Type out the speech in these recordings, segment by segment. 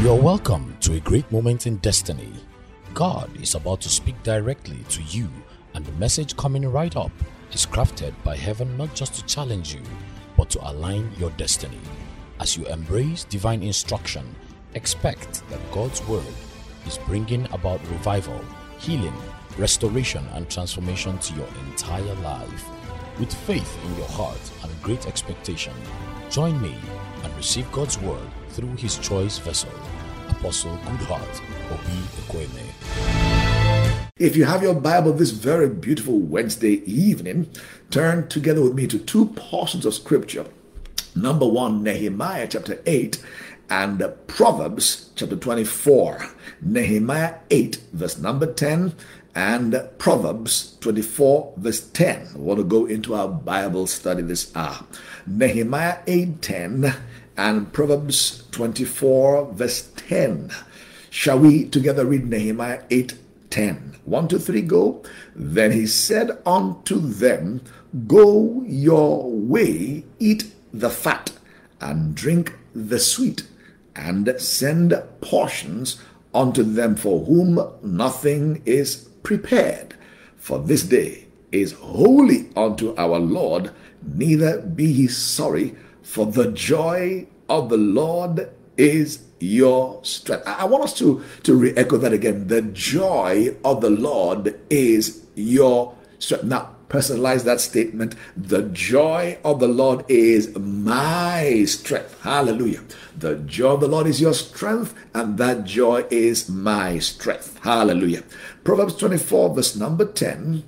You're welcome to a great moment in destiny. God is about to speak directly to you, and the message coming right up is crafted by heaven not just to challenge you, but to align your destiny. As you embrace divine instruction, expect that God's word is bringing about revival, healing, restoration, and transformation to your entire life. With faith in your heart and great expectation, join me and receive God's word through his choice vessel, Apostle Goodheart Obi Ekweme. If you have your Bible this very beautiful Wednesday evening, turn together with me to two portions of scripture. Number one, Nehemiah chapter 8 and Proverbs chapter 24. Nehemiah 8, verse number 10, and Proverbs 24, verse 10. We want to go into our Bible study this hour. Nehemiah 8, 10 and Proverbs 24, verse 10. Shall we together read Nehemiah 8, 10? 1, 2, 3, go. Then he said unto them, Go your way, eat the fat, and drink the sweet, and send portions unto them for whom nothing is prepared. For this day is holy unto our Lord, neither be ye sorry, for the joy of the Lord is your strength. I want us to, to re echo that again. The joy of the Lord is your strength. Now, personalize that statement. The joy of the Lord is my strength. Hallelujah. The joy of the Lord is your strength, and that joy is my strength. Hallelujah. Proverbs 24, verse number 10.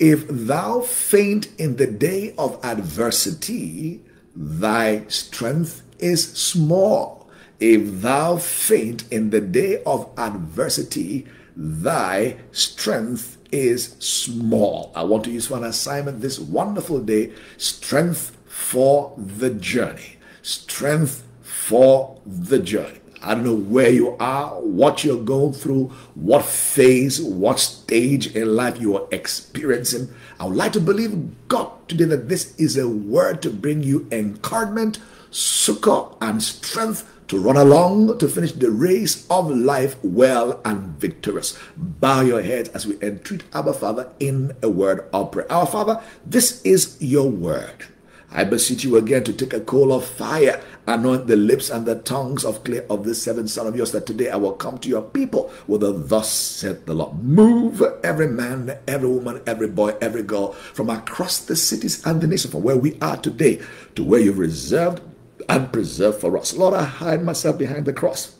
If thou faint in the day of adversity, thy strength is small. If thou faint in the day of adversity, thy strength is small. I want to use for an assignment this wonderful day strength for the journey. Strength for the journey. I don't know where you are, what you're going through, what phase, what stage in life you are experiencing. I would like to believe God today that this is a word to bring you encouragement, succor, and strength to run along to finish the race of life well and victorious. Bow your heads as we entreat our Father in a word of prayer. Our Father, this is your word. I beseech you again to take a coal of fire, anoint the lips and the tongues of clay of this seventh son of yours, that today I will come to your people with a thus said the Lord. Move every man, every woman, every boy, every girl from across the cities and the nation from where we are today to where you've reserved and preserved for us. Lord, I hide myself behind the cross.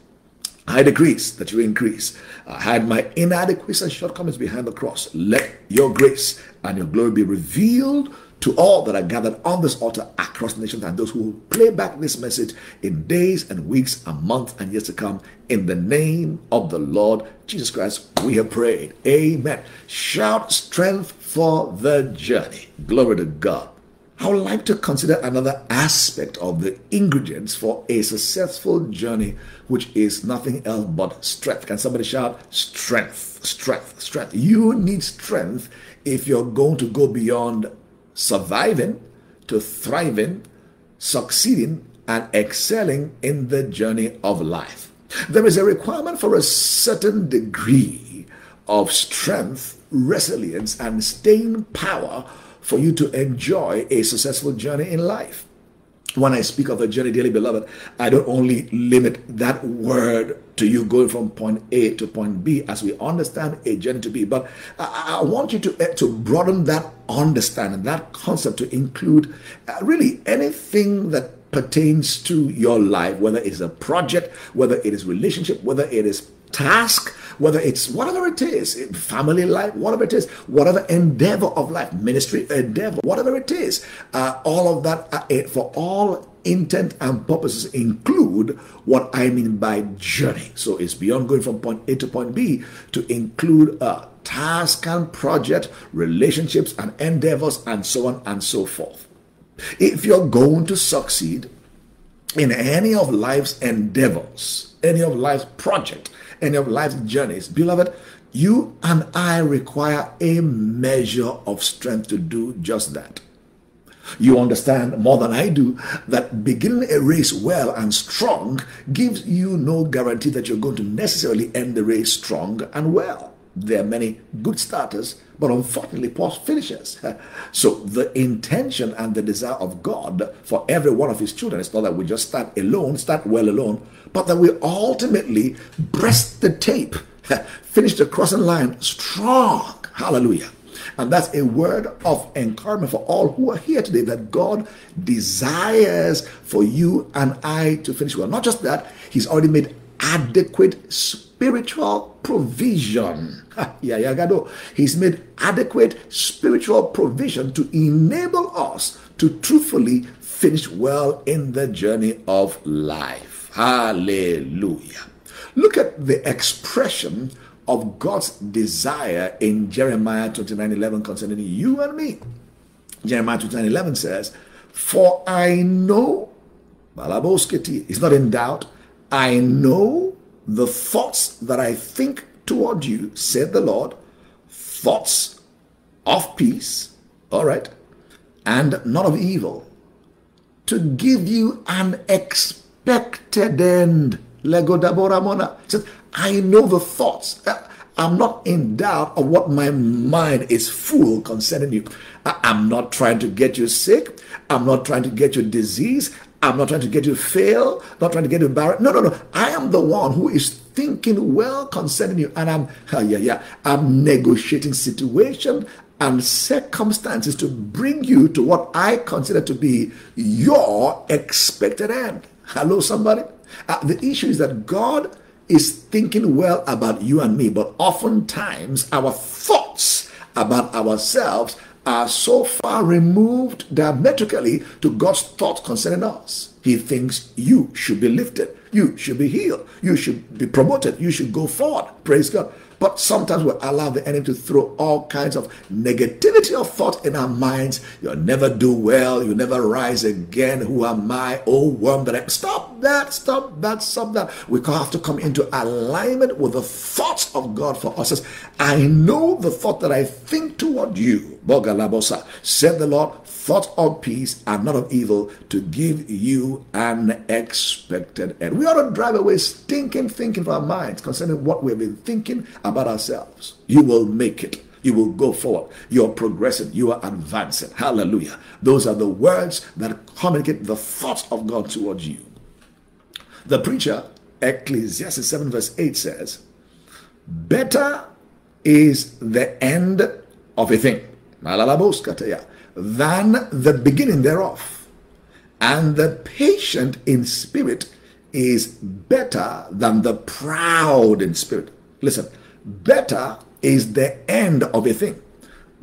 I decrease that you increase. I hide my inadequacies and shortcomings behind the cross. Let your grace and your glory be revealed to all that are gathered on this altar across nations and those who will play back this message in days and weeks and months and years to come. In the name of the Lord Jesus Christ, we have prayed. Amen. Shout strength for the journey. Glory to God. I would like to consider another aspect of the ingredients for a successful journey, which is nothing else but strength. Can somebody shout strength, strength, strength? You need strength if you're going to go beyond surviving to thriving, succeeding, and excelling in the journey of life. There is a requirement for a certain degree of strength, resilience, and staying power for you to enjoy a successful journey in life. When I speak of a journey, dearly beloved, I don't only limit that word to you going from point A to point B as we understand a journey to be, but I, I want you to, to broaden that understanding, that concept to include uh, really anything that pertains to your life, whether it's a project, whether it is relationship, whether it is task, whether it's whatever it is, family life, whatever it is, whatever endeavor of life, ministry endeavor, whatever it is, uh, all of that uh, for all intent and purposes include what I mean by journey. So it's beyond going from point A to point B to include a task and project, relationships and endeavors, and so on and so forth. If you're going to succeed in any of life's endeavors, any of life's project, any of life's journeys, beloved, you and I require a measure of strength to do just that. You understand more than I do that beginning a race well and strong gives you no guarantee that you're going to necessarily end the race strong and well. There are many good starters, but unfortunately, poor finishers. So, the intention and the desire of God for every one of His children is not that we just start alone, start well alone, but that we ultimately breast the tape, finish the crossing line strong. Hallelujah. And that's a word of encouragement for all who are here today that God desires for you and I to finish well. Not just that, He's already made adequate spiritual provision. yeah, yeah, God. Oh. He's made adequate spiritual provision to enable us to truthfully finish well in the journey of life. Hallelujah. Look at the expression of God's desire in Jeremiah 29 11 concerning you and me. Jeremiah 29 11 says, For I know, he's not in doubt, I know the thoughts that I think toward you, said the Lord, thoughts of peace, all right, and not of evil, to give you an expected end. Lego Daboramona says, I know the thoughts. Uh, I'm not in doubt of what my mind is full concerning you. I'm not trying to get you sick. I'm not trying to get you disease. I'm not trying to get you fail, not trying to get you embarrassed. No, no, no. I am the one who is thinking well concerning you. And I'm, yeah, yeah, I'm negotiating situation and circumstances to bring you to what I consider to be your expected end. Hello, somebody? Uh, the issue is that God is thinking well about you and me, but oftentimes our thoughts about ourselves are so far removed diametrically to God's thoughts concerning us. He thinks you should be lifted, you should be healed, you should be promoted, you should go forward. Praise God. But sometimes we allow the enemy to throw all kinds of negativity of thought in our minds. You'll never do well. You'll never rise again. Who am I? Oh, worm that I. Stop that. Stop that. Stop that. We have to come into alignment with the thoughts of God for us. I know the thought that I think toward you. Bogalabosa, said the Lord, thoughts of peace and not of evil to give you an expected end. We ought to drive away stinking thinking from our minds concerning what we've been thinking about ourselves. You will make it. You will go forward. You're progressing. You are advancing. Hallelujah. Those are the words that communicate the thoughts of God towards you. The preacher, Ecclesiastes 7, verse 8 says, Better is the end of a thing than the beginning thereof. And the patient in spirit is better than the proud in spirit. Listen, better is the end of a thing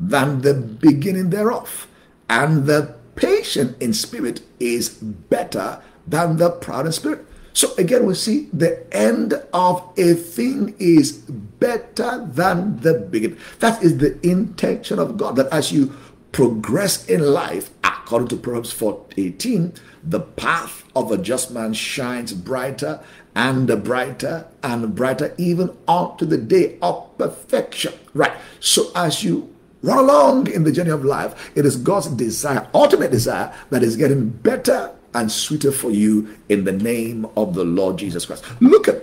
than the beginning thereof. And the patient in spirit is better than the proud in spirit. So again, we see the end of a thing is better than the beginning. That is the intention of God. That as you progress in life, according to Proverbs 4 18, the path of a just man shines brighter and brighter and brighter, even unto the day of perfection. Right. So as you run along in the journey of life, it is God's desire, ultimate desire, that is getting better and sweeter for you in the name of the Lord Jesus Christ. Look at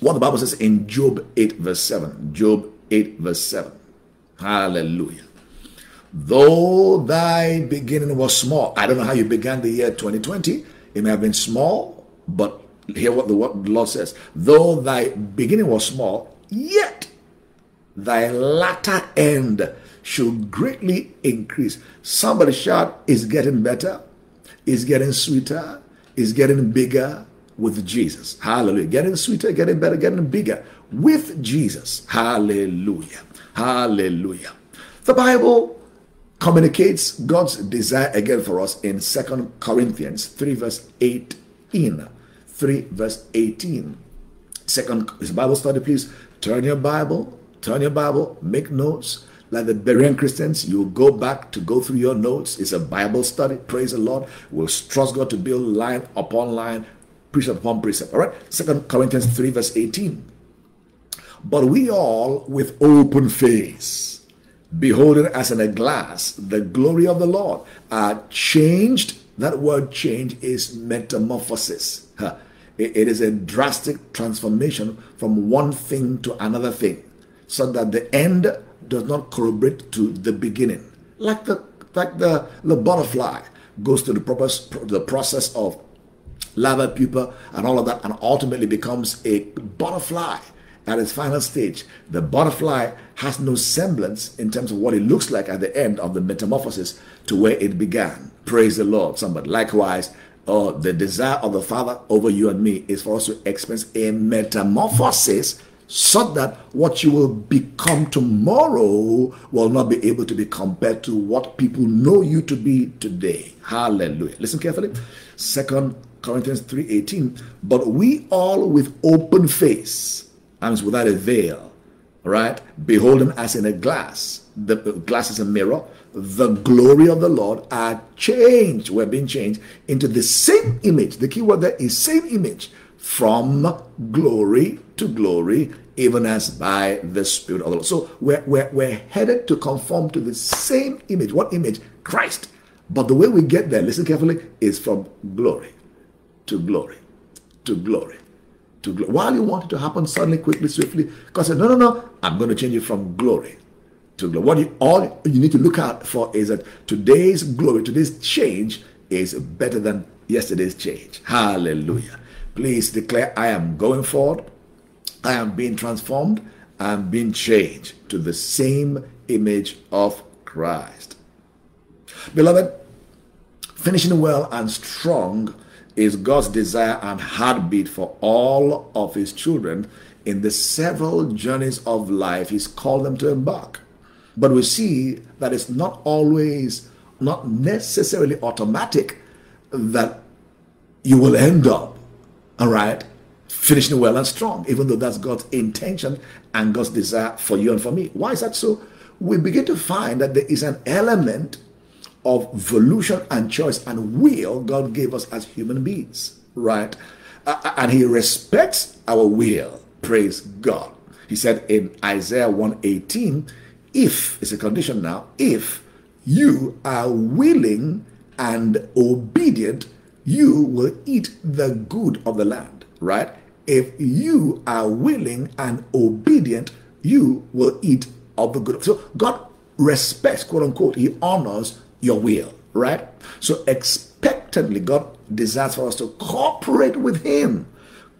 what the Bible says in Job 8, verse 7. Job 8, verse 7. Hallelujah. Though thy beginning was small, I don't know how you began the year 2020. It may have been small, but hear what the, what the Lord says. Though thy beginning was small, yet thy latter end should greatly increase. Somebody shout, is getting better, is getting sweeter, is getting bigger with Jesus. Hallelujah. Getting sweeter, getting better, getting bigger with Jesus. Hallelujah. Hallelujah. The Bible communicates God's desire again for us in Second Corinthians 3 verse 18. 3 verse 18. Second is Bible study, please. Turn your Bible, turn your Bible, make notes. Like the Berean Christians, you go back to go through your notes. It's a Bible study. Praise the Lord. We'll trust God to build line upon line, precept upon precept. All right. Second Corinthians 3, verse 18. But we all with open face beholding as in a glass the glory of the Lord, are changed. That word change is metamorphosis. It is a drastic transformation from one thing to another thing, so that the end does not corroborate to the beginning. Like the like the, the butterfly goes through the, purpose, the process of larva pupa and all of that, and ultimately becomes a butterfly at its final stage. The butterfly has no semblance in terms of what it looks like at the end of the metamorphosis to where it began. Praise the Lord, somebody. Likewise, uh, the desire of the Father over you and me is for us to experience a metamorphosis so that what you will become tomorrow will not be able to be compared to what people know you to be today. Hallelujah. Listen carefully. Second Corinthians 3:18. But we all with open face, and without a veil, right? Beholding as in a glass. The glass is a mirror. The glory of the Lord are changed. We're being changed into the same image. The key word there is same image from glory to glory, even as by the Spirit of the Lord. So we're, we're, we're headed to conform to the same image. What image? Christ. But the way we get there, listen carefully, is from glory to glory to glory to glory. While you want it to happen suddenly, quickly, swiftly, God said, No, no, no, I'm going to change it from glory to glory. What you, all you need to look out for is that today's glory, today's change is better than yesterday's change. Hallelujah. Please declare, I am going forward. I am being transformed. I am being changed to the same image of Christ. Beloved, finishing well and strong is God's desire and heartbeat for all of his children in the several journeys of life he's called them to embark. But we see that it's not always, not necessarily automatic that you will end up all right, finishing well and strong, even though that's God's intention and God's desire for you and for me. Why is that so? We begin to find that there is an element of volition and choice and will God gave us as human beings, right? Uh, and He respects our will. Praise God. He said in Isaiah 118, if, it's a condition now, if you are willing and obedient you will eat the good of the land, right? If you are willing and obedient, you will eat of the good. So God respects, quote unquote, He honors your will, right? So expectantly, God desires for us to cooperate with Him,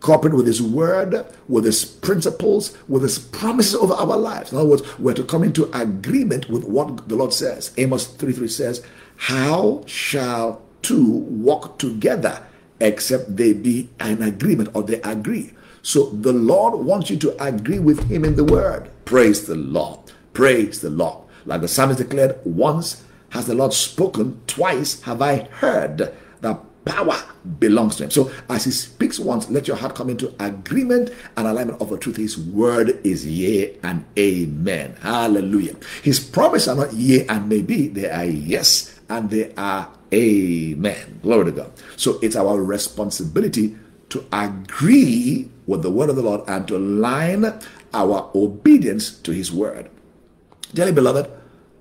cooperate with His word, with His principles, with His promises over our lives. In other words, we're to come into agreement with what the Lord says. Amos 3 3 says, How shall two walk together except they be in agreement or they agree. So the Lord wants you to agree with Him in the word. Praise the Lord. Praise the Lord. Like the psalmist declared, once has the Lord spoken, twice have I heard. The power belongs to Him. So as He speaks once, let your heart come into agreement and alignment of the truth. His word is yea and amen. Hallelujah. His promise are not yea and maybe, they are yes and they are Amen. Glory to God. So it's our responsibility to agree with the word of the Lord and to align our obedience to his word. Dearly beloved,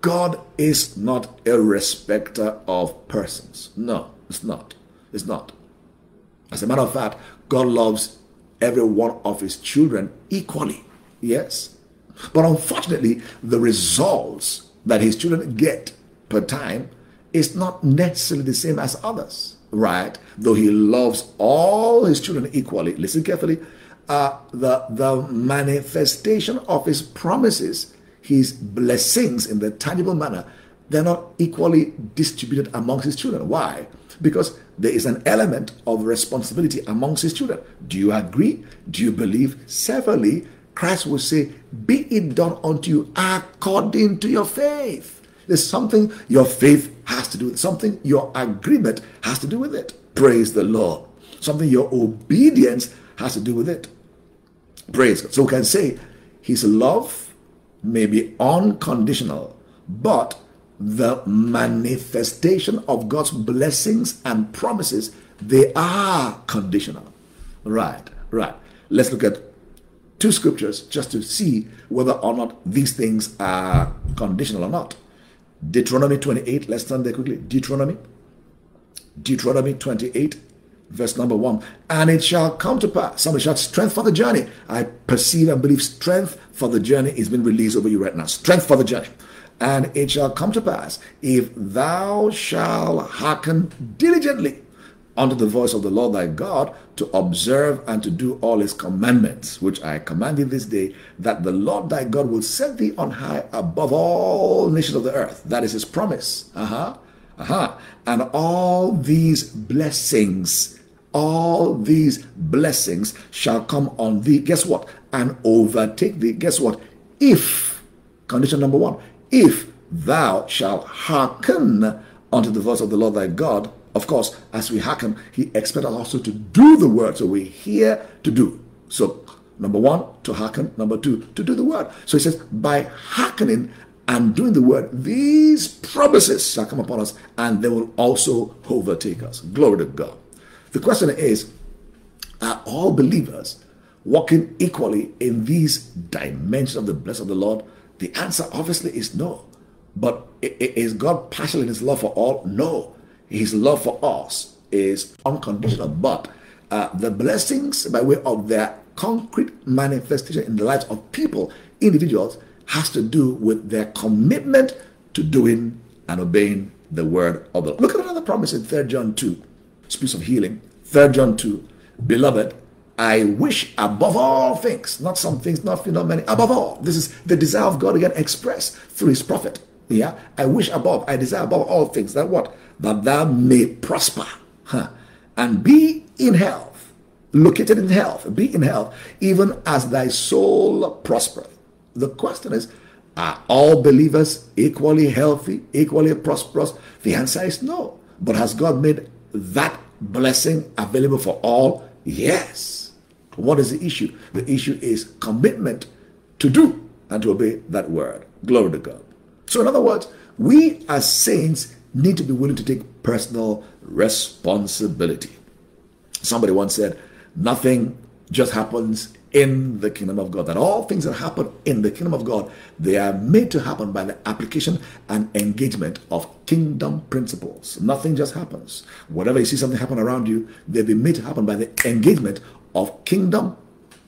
God is not a respecter of persons. No, it's not. It's not. As a matter of fact, God loves every one of his children equally. Yes. But unfortunately, the results that his children get per time is not necessarily the same as others, right? Though he loves all his children equally. Listen carefully. Uh, the, the manifestation of his promises, his blessings in the tangible manner, they're not equally distributed amongst his children. Why? Because there is an element of responsibility amongst his children. Do you agree? Do you believe? Severally, Christ will say, Be it done unto you according to your faith. There's something your faith has to do with, something your agreement has to do with it. Praise the Lord. Something your obedience has to do with it. Praise God. So we can say his love may be unconditional, but the manifestation of God's blessings and promises, they are conditional. Right, right. Let's look at two scriptures just to see whether or not these things are conditional or not. Deuteronomy 28, let's turn there quickly. Deuteronomy. Deuteronomy 28, verse number 1. And it shall come to pass, somebody shout, strength for the journey. I perceive and believe strength for the journey is being released over you right now. Strength for the journey. And it shall come to pass, if thou shalt hearken diligently unto the voice of the Lord thy God to observe and to do all his commandments, which I command thee this day, that the Lord thy God will set thee on high above all nations of the earth. That is his promise. Uh-huh. Uh-huh. And all these blessings, all these blessings shall come on thee. Guess what? And overtake thee. Guess what? If, condition number one, if thou shalt hearken unto the voice of the Lord thy God of course, as we hearken, he expects us also to do the word. So we hear to do. So, number one, to hearken. Number two, to do the word. So he says, by hearkening and doing the word, these promises shall come upon us and they will also overtake us. Glory to God. The question is, are all believers walking equally in these dimensions of the blessing of the Lord? The answer obviously is no. But is God partial in his love for all? No. His love for us is unconditional, but uh, the blessings by way of their concrete manifestation in the lives of people, individuals, has to do with their commitment to doing and obeying the word of the Lord. Look at another promise in 3 John 2, speaks of healing. 3 John 2, beloved, I wish above all things, not some things, not, not many, above all. This is the desire of God again expressed through his prophet. Yeah, I wish above, I desire above all things that what? that thou may prosper huh, and be in health, located in health, be in health, even as thy soul prospereth. The question is, are all believers equally healthy, equally prosperous? The answer is no. But has God made that blessing available for all? Yes. What is the issue? The issue is commitment to do and to obey that word. Glory to God. So, in other words, we as saints need to be willing to take personal responsibility. Somebody once said, nothing just happens in the kingdom of God. That all things that happen in the kingdom of God, they are made to happen by the application and engagement of kingdom principles. Nothing just happens. Whatever you see something happen around you, they've been made to happen by the engagement of kingdom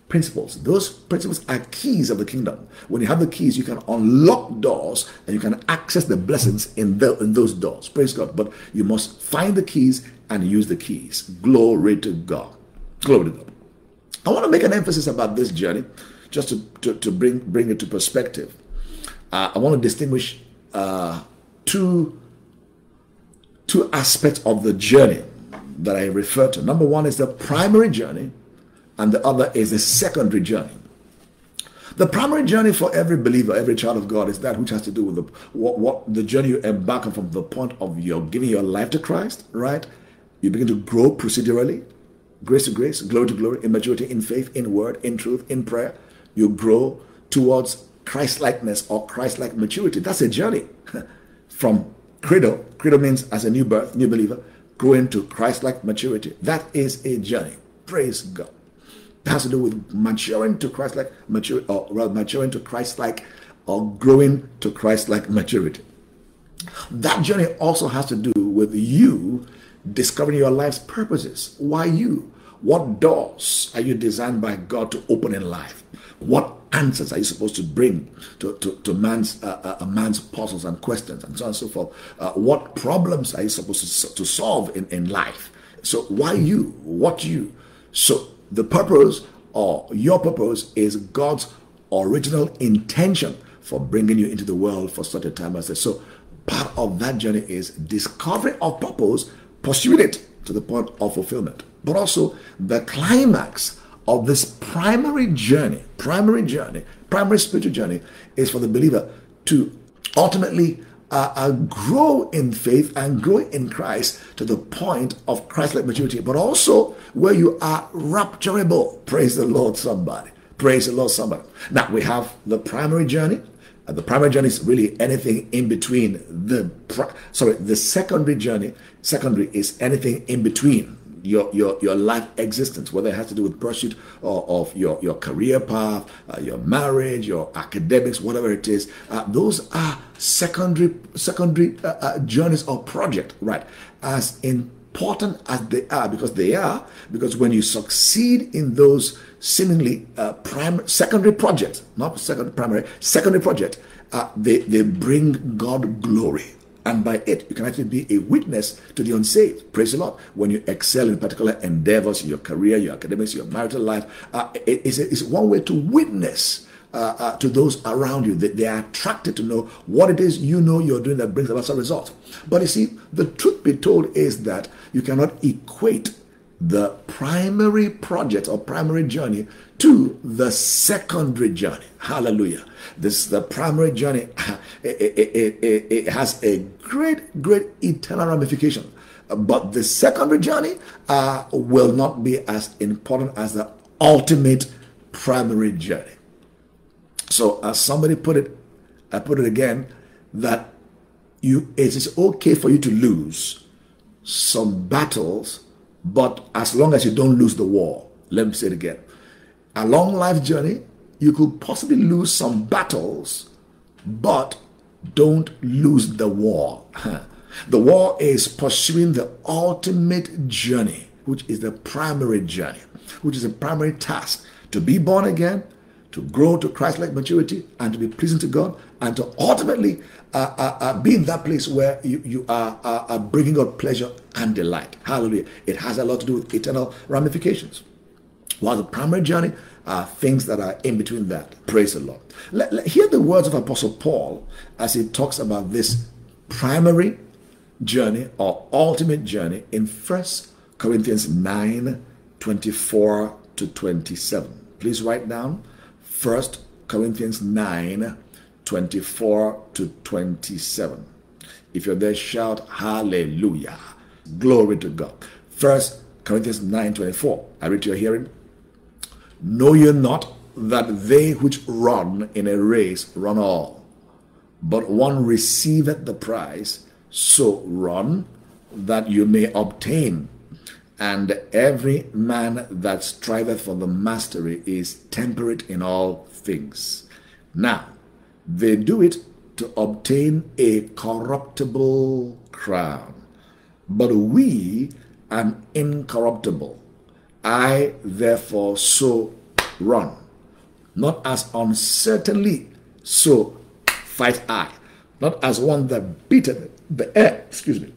principles. Those principles are keys of the kingdom. When you have the keys, you can unlock doors and you can access the blessings in, the, in those doors. Praise God. But you must find the keys and use the keys. Glory to God. Glory to God. I want to make an emphasis about this journey just to, to, to bring, bring it to perspective. Uh, I want to distinguish uh, two, two aspects of the journey that I refer to. Number one is the primary journey and the other is the secondary journey. The primary journey for every believer, every child of God, is that which has to do with the what, what the journey you embark on from the point of your giving your life to Christ, right? You begin to grow procedurally, grace to grace, glory to glory, in maturity, in faith, in word, in truth, in prayer. You grow towards Christ likeness or Christ like maturity. That's a journey from cradle. Cradle means as a new birth, new believer, growing to Christ like maturity. That is a journey. Praise God has to do with maturing to Christ like mature or rather maturing to Christ like or growing to Christ like maturity. That journey also has to do with you discovering your life's purposes. Why you? What doors are you designed by God to open in life? What answers are you supposed to bring to, to, to man's uh, uh, a man's puzzles and questions and so on and so forth? Uh, what problems are you supposed to, to solve in, in life? So why you? What you? So the purpose or your purpose is God's original intention for bringing you into the world for such a time as this. So part of that journey is discovery of purpose, pursuing it to the point of fulfillment. But also the climax of this primary journey, primary journey, primary spiritual journey is for the believer to ultimately uh, uh, grow in faith and grow in Christ to the point of Christ-like maturity, but also where you are rapturable. Praise the Lord, somebody. Praise the Lord, somebody. Now we have the primary journey. Uh, the primary journey is really anything in between the sorry the secondary journey. Secondary is anything in between your your your life existence, whether it has to do with pursuit or, of your your career path, uh, your marriage, your academics, whatever it is, uh, those are secondary secondary uh, uh journeys or project, right? As important as they are, because they are, because when you succeed in those seemingly uh, primary secondary projects, not secondary primary, secondary project, uh, they they bring God glory and by it you can actually be a witness to the unsaved. Praise the Lord. When you excel in particular endeavors, your career, your academics, your marital life, uh, it, it's, it's one way to witness. Uh, uh, to those around you, that they, they are attracted to know what it is you know you're doing that brings about some results. But you see, the truth be told is that you cannot equate the primary project or primary journey to the secondary journey. Hallelujah. This the primary journey. It, it, it, it, has a great, great eternal ramification. But the secondary journey uh, will not be as important as the ultimate primary journey. So, as somebody put it, I put it again, that you it is okay for you to lose some battles, but as long as you don't lose the war. Let me say it again a long life journey, you could possibly lose some battles, but don't lose the war. the war is pursuing the ultimate journey, which is the primary journey, which is a primary task to be born again, to grow to Christ like maturity, and to be pleasing to God, and to ultimately uh, uh, uh, be in that place where you, you are, bringing God pleasure and delight. Hallelujah. It has a lot to do with eternal ramifications. While the primary journey are things that are in between that. Praise the Lord. Let, let, hear the words of Apostle Paul as he talks about this primary journey or ultimate journey in First Corinthians 9 24 to 27. Please write down First Corinthians 9 24 to 27. If you're there, shout hallelujah. Glory to God. First Corinthians 9 24. I read to your hearing. Know ye not that they which run in a race run all, but one receiveth the prize? So run that you may obtain. And every man that striveth for the mastery is temperate in all things. Now, they do it to obtain a corruptible crown, but we an incorruptible. I therefore so run, not as uncertainly so fight I, not as one that beateth the air, excuse me,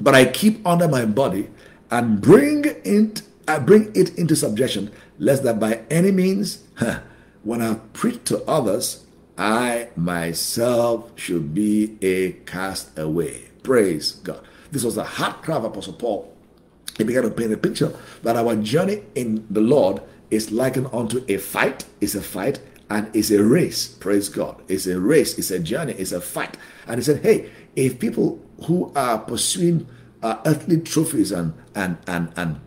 but I keep under my body and bring it, I bring it into subjection, lest that by any means, when I preach to others, I myself should be a castaway. Praise God. This was a heart cry of Apostle Paul he began to paint a picture that our journey in the Lord is likened unto a fight, it's a fight, and it's a race. Praise God. It's a race, it's a journey, it's a fight. And he said, Hey, if people who are pursuing uh, earthly trophies and and and and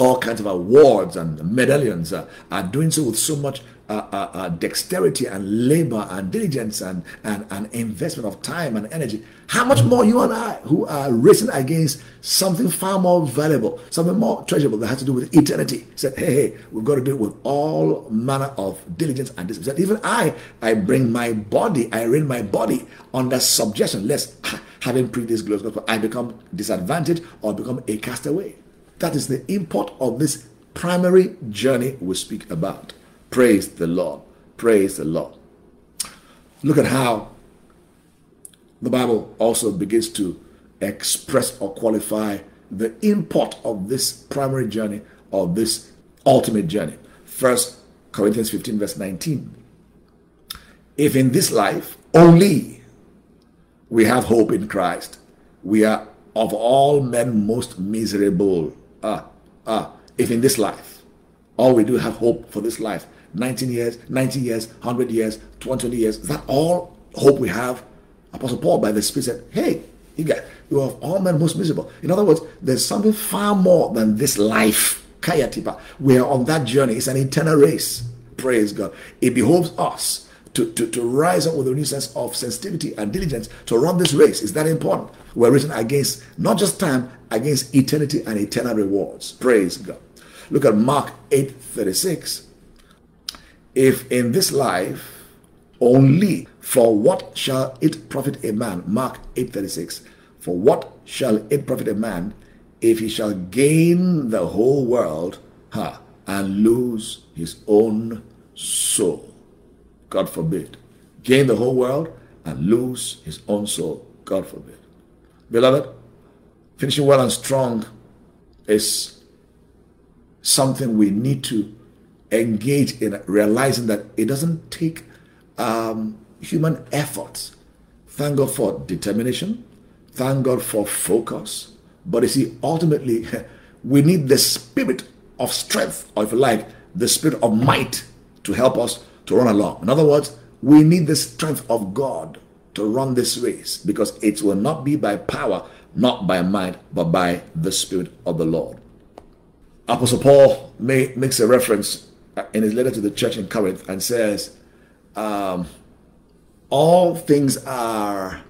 all kinds of awards and medallions uh, are doing so with so much uh, uh, dexterity and labor and diligence and, and, and investment of time and energy, how much more you and I, who are racing against something far more valuable, something more treasurable that has to do with eternity, said, hey, hey, we've got to do it with all manner of diligence and discipline. Even I, I bring my body, I rein my body under subjection, lest having preached this glorious gospel, I become disadvantaged or become a castaway. That is the import of this primary journey we speak about. Praise the Lord. Praise the Lord. Look at how the Bible also begins to express or qualify the import of this primary journey or this ultimate journey. First Corinthians 15, verse 19. If in this life only we have hope in Christ, we are of all men most miserable. Ah, ah, if in this life, all we do have hope for this life, 19 years, 90 years, 100 years, 20 years. Is that all hope we have? Apostle Paul, by the Spirit, said, Hey, you got you are all men most miserable. In other words, there's something far more than this life. Kayatipa. We are on that journey. It's an eternal race. Praise God. It behoves us to, to, to rise up with a new sense of sensitivity and diligence to run this race. Is that important? We're written against not just time against eternity and eternal rewards. Praise God. Look at Mark 8 36. If in this life only for what shall it profit a man? Mark 8 36. For what shall it profit a man if he shall gain the whole world ha, and lose his own soul? God forbid. Gain the whole world and lose his own soul. God forbid. Beloved, finishing well and strong is something we need to engage in realizing that it doesn't take um, human effort. Thank God for determination. Thank God for focus. But you see, ultimately, we need the spirit of strength, or if you like, the spirit of might to help us to run along. In other words, we need the strength of God to run this race because it will not be by power, not by might, but by the Spirit of the Lord. Apostle Paul may, makes a reference in his letter to the church in Corinth and says, um, All things are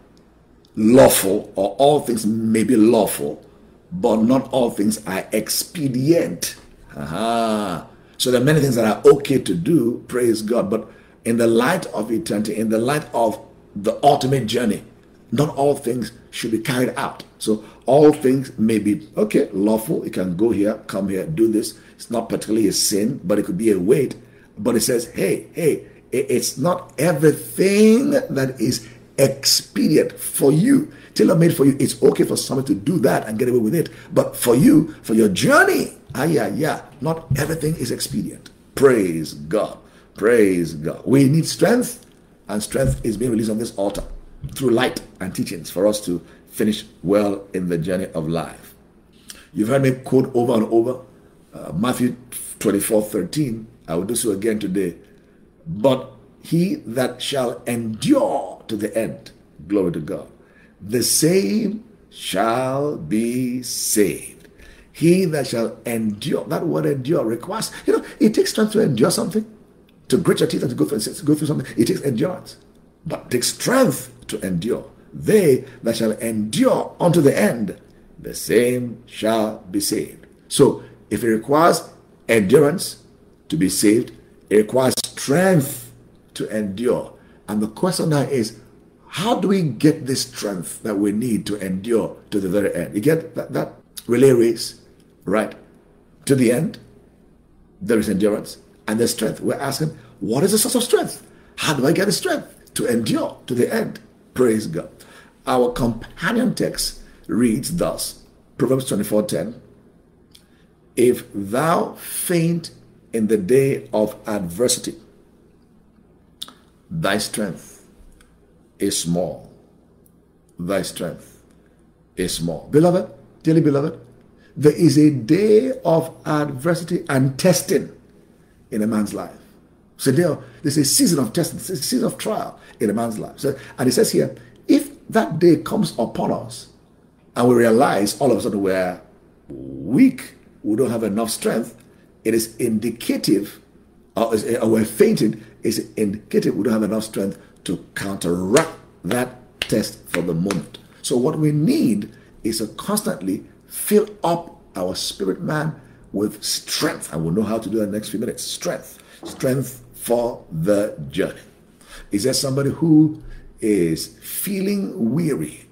lawful, or all things may be lawful, but not all things are expedient. Aha. So there are many things that are okay to do, praise God, but in the light of eternity, in the light of the ultimate journey, not all things should be carried out. So all things may be okay, lawful. You can go here, come here, do this. It's not particularly a sin, but it could be a weight. But it says, hey, hey, it's not everything that is expedient for you, tailor made for you. It's okay for someone to do that and get away with it. But for you, for your journey, ah, yeah, yeah, not everything is expedient. Praise God. Praise God. We need strength, and strength is being released on this altar through light and teachings for us to finish well in the journey of life. You've heard me quote over and over uh, Matthew 24 13. I will do so again today. But he that shall endure to the end, glory to God, the same shall be saved. He that shall endure, that word endure requires, you know, it takes strength to endure something, to grit your teeth and to go through, to go through something. It takes endurance, but it takes strength to endure. They that shall endure unto the end, the same shall be saved. So, if it requires endurance to be saved, it requires strength to endure. And the question now is, how do we get this strength that we need to endure to the very end? You get that, that relay race, right? To the end, there is endurance and there's strength. We're asking, what is the source of strength? How do I get the strength to endure to the end? Praise God. Our companion text reads thus Proverbs 24:10 If thou faint in the day of adversity, thy strength is small. Thy strength is small. Beloved, dearly beloved, there is a day of adversity and testing in a man's life. So there, there's a season of testing, a season of trial in a man's life. So, and it says here, if that day comes upon us and we realize all of a sudden we're weak, we don't have enough strength, it is indicative, or, or we're fainting, is indicative we don't have enough strength to counteract that test for the moment. So what we need is to constantly fill up our spirit man with strength. And we'll know how to do that in the next few minutes. Strength. Strength for the journey. Is there somebody who is feeling weary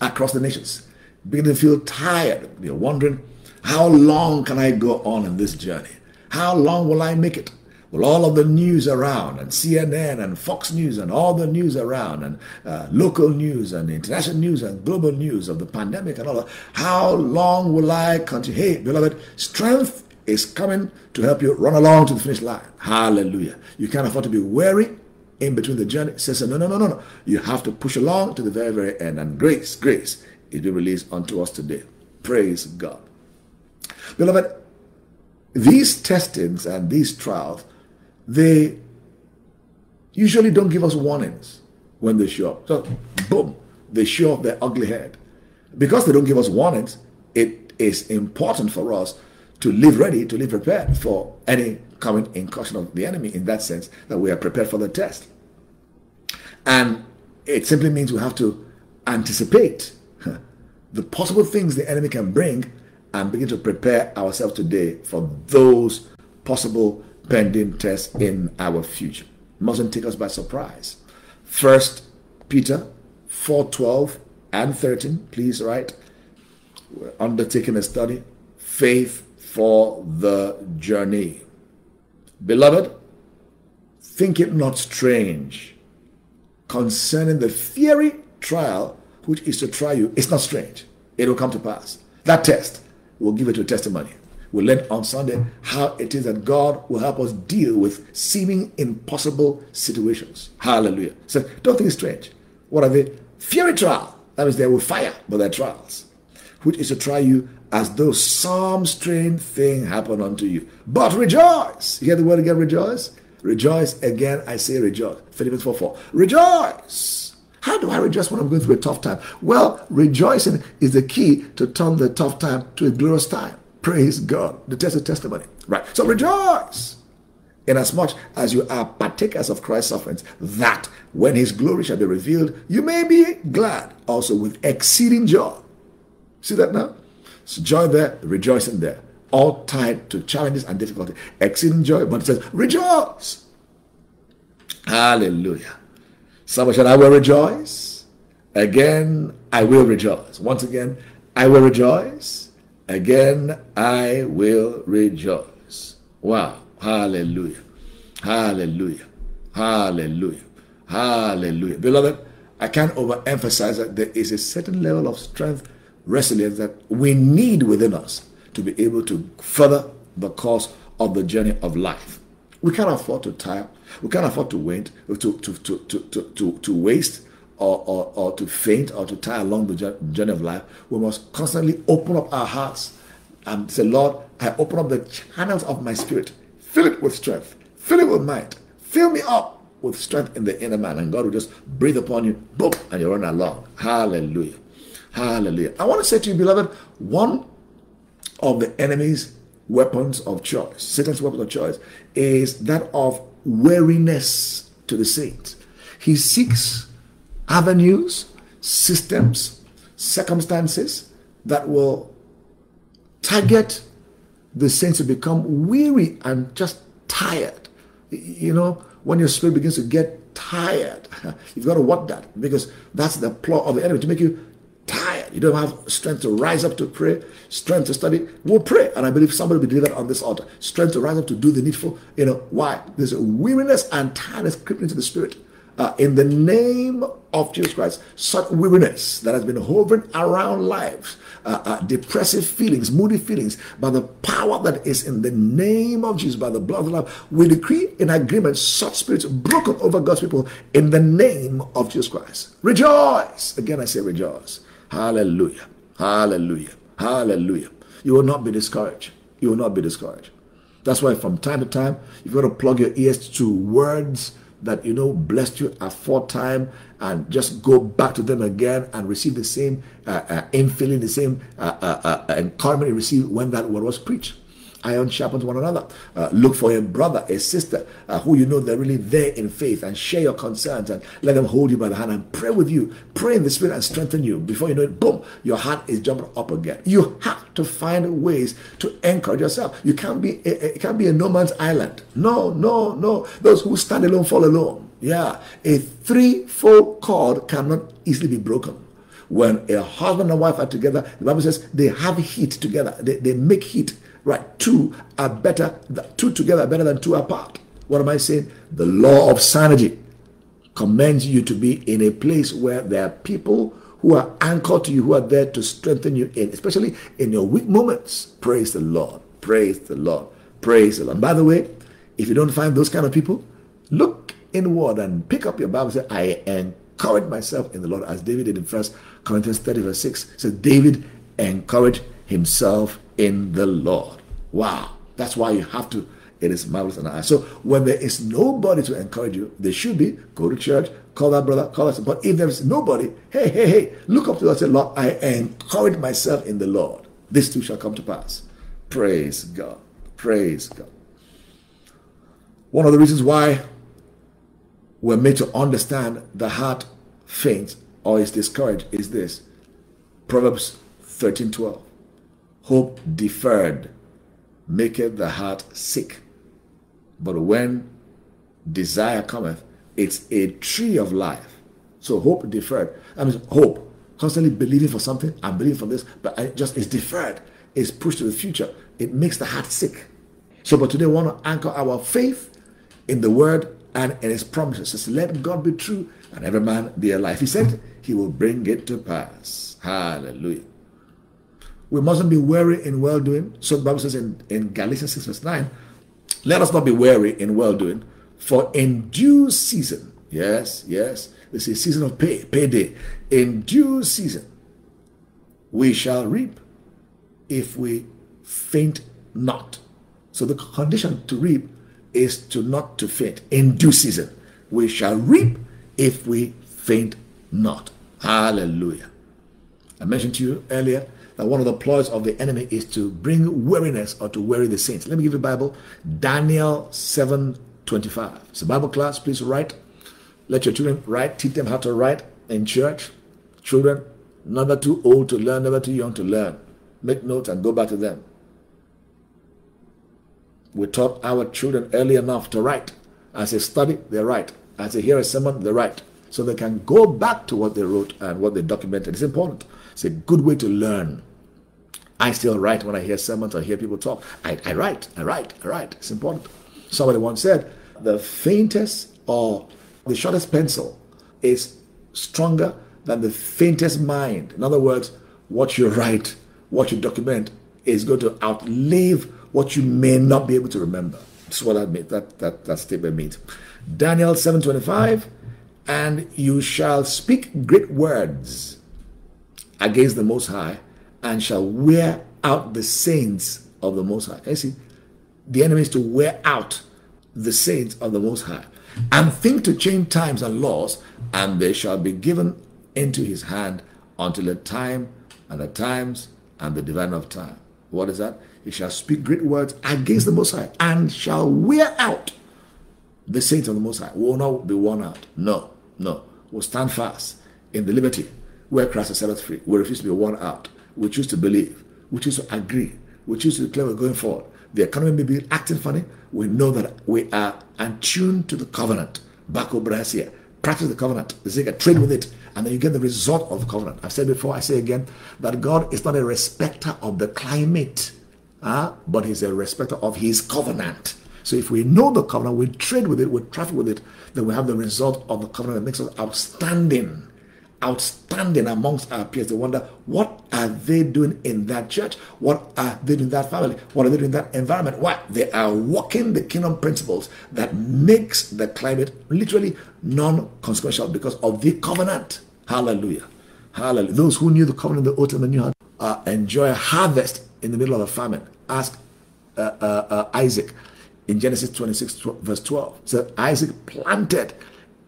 across the nations, beginning to feel tired. You're wondering, how long can I go on in this journey? How long will I make it? Well, all of the news around, and CNN and Fox News, and all the news around, and uh, local news, and international news, and global news of the pandemic, and all that. How long will I continue? Hey, beloved, strength is coming to help you run along to the finish line. Hallelujah. You can't afford to be weary in between the journey says, no, no, no, no, no. You have to push along to the very, very end. And grace, grace is be released unto us today. Praise God. Beloved, these testings and these trials, they usually don't give us warnings when they show up. So, boom, they show up their ugly head. Because they don't give us warnings, it is important for us to live ready, to live prepared for any coming incursion of the enemy in that sense that we are prepared for the test. And it simply means we have to anticipate the possible things the enemy can bring and begin to prepare ourselves today for those possible pending tests in our future. Mustn't take us by surprise. First Peter 4 12 and 13, please write. We're undertaking a study. Faith for the journey. Beloved, think it not strange concerning the fiery trial which is to try you. It's not strange. It will come to pass. That test will give it a testimony. We'll learn on Sunday how it is that God will help us deal with seeming impossible situations. Hallelujah. So don't think it's strange. What are they? Fury trial. That means they will fire, but they're trials, which is to try you as though some strange thing happened unto you. But rejoice. You hear the word again, rejoice? Rejoice again, I say rejoice. Philippians 4 4. Rejoice. How do I rejoice when I'm going through a tough time? Well, rejoicing is the key to turn the tough time to a glorious time. Praise God. The test of testimony. Right. So rejoice. Inasmuch as you are partakers of Christ's sufferings, that when his glory shall be revealed, you may be glad also with exceeding joy. See that now? So joy there, rejoicing there all tied to challenges and difficulty. Exceeding joy, but it says, rejoice. Hallelujah. Somebody said, I will rejoice. Again, I will rejoice. Once again, I will rejoice. Again, I will rejoice. Wow. Hallelujah. Hallelujah. Hallelujah. Hallelujah. Beloved, I can't overemphasize that there is a certain level of strength, resilience that we need within us to be able to further the course of the journey of life. We can't afford to tire. We can't afford to wait, to, to, to, to, to, to, waste or, or, or to faint or to tire along the journey of life. We must constantly open up our hearts and say, Lord, I open up the channels of my spirit. Fill it with strength. Fill it with might. Fill me up with strength in the inner man. And God will just breathe upon you, boom, and you run along. Hallelujah. Hallelujah. I want to say to you, beloved, one of the enemy's weapons of choice, Satan's weapon of choice, is that of weariness to the saints. He seeks avenues, systems, circumstances that will target the saints to become weary and just tired. You know, when your spirit begins to get tired, you've got to work that because that's the plot of the enemy to make you you don't have strength to rise up to pray, strength to study, we'll pray. And I believe somebody will be delivered on this altar. Strength to rise up to do the needful. You know, why? There's a weariness and tiredness creeping into the spirit. Uh, in the name of Jesus Christ, such weariness that has been hovering around lives, uh, uh, depressive feelings, moody feelings, by the power that is in the name of Jesus, by the blood of love, we decree in agreement such spirits broken over God's people in the name of Jesus Christ. Rejoice! Again, I say rejoice. Hallelujah. Hallelujah. Hallelujah. You will not be discouraged. You will not be discouraged. That's why from time to time, you've got to plug your ears to words that you know blessed you aforetime and just go back to them again and receive the same uh, uh, infilling, the same uh, uh, uh encouragement you received when that word was preached iron sharpens one another. Uh, look for a brother, a sister uh, who you know they're really there in faith and share your concerns and let them hold you by the hand and pray with you. Pray in the spirit and strengthen you. Before you know it, boom, your heart is jumping up again. You have to find ways to encourage yourself. You can't be a, it can't be a no man's island. No, no, no. Those who stand alone fall alone. Yeah, a three-fold cord cannot easily be broken when a husband and wife are together, the Bible says they have heat together. They, they make heat. Right. Two are better, two together are better than two apart. What am I saying? The law of synergy commands you to be in a place where there are people who are anchored to you, who are there to strengthen you in, especially in your weak moments. Praise the Lord. Praise the Lord. Praise the Lord. And by the way, if you don't find those kind of people, look inward and pick up your Bible and say, I encourage myself in the Lord, as David did in First Corinthians 30, verse 6. So David encouraged himself in the Lord. Wow. That's why you have to. It is marvelous in our eyes. So when there is nobody to encourage you, there should be. Go to church, call that brother, call us. But if there is nobody, hey, hey, hey, look up to us and say, Lord, I encourage myself in the Lord. This too shall come to pass. Praise God. Praise God. One of the reasons why we're made to understand the heart faints or is discouraged is this. Proverbs 13 12. Hope deferred maketh the heart sick. But when desire cometh, it's a tree of life. So hope deferred. I mean, hope, constantly believing for something, I'm believing for this, but I just it's deferred, it's pushed to the future. It makes the heart sick. So, but today we want to anchor our faith in the word and in his promises. Says, let God be true and every man be alive. He said he will bring it to pass. Hallelujah. We mustn't be weary in well doing. So the Bible says in, in Galatians 6 verse 9, let us not be weary in well doing, for in due season, yes, yes, this is season of pay, payday. In due season, we shall reap if we faint not. So the condition to reap is to not to faint. In due season, we shall reap if we faint not. Hallelujah. I mentioned to you earlier that one of the ploys of the enemy is to bring weariness or to weary the saints. Let me give you the Bible. Daniel 7 25. It's a Bible class. Please write. Let your children write. Teach them how to write in church. Children, never too old to learn, never too young to learn. Make notes and go back to them. We taught our children early enough to write. As they study, they write. As they hear a sermon, they write. So they can go back to what they wrote and what they documented. It's important. It's a good way to learn. I still write when I hear sermons or hear people talk. I, I write, I write, I write. It's important. Somebody once said, the faintest or the shortest pencil is stronger than the faintest mind. In other words, what you write, what you document is going to outlive what you may not be able to remember. That's what that means, that, that, that statement means. Daniel 7.25, and you shall speak great words against the Most High, and shall wear out the saints of the Most High. You see, the enemy is to wear out the saints of the Most High, and think to change times and laws, and they shall be given into his hand until the time and the times and the divine of time. What is that? He shall speak great words against the Most High and shall wear out the saints of the Most High. We will not be worn out. No, no. We'll stand fast in the liberty where Christ has set us free. We refuse to be worn out. We choose to believe. We choose to agree. We choose to declare we're going forward. The economy may be acting funny. We know that we are attuned to the covenant. Baco Brasia. Practice the covenant. They trade with it and then you get the result of the covenant. I've said before, I say again, that God is not a respecter of the climate uh, but he's a respecter of his covenant. So if we know the covenant, we trade with it, we traffic with it, then we have the result of the covenant that makes us outstanding. Outstanding amongst our peers. They wonder, what are they doing in that church? What are they doing in that family? What are they doing in that environment? Why? They are walking the kingdom principles that makes the climate literally non-consequential because of the covenant. Hallelujah. Hallelujah. Those who knew the covenant, of the oath, and the new uh, enjoy a harvest in the middle of a famine. Ask uh, uh, uh, Isaac in Genesis 26, verse 12. So Isaac planted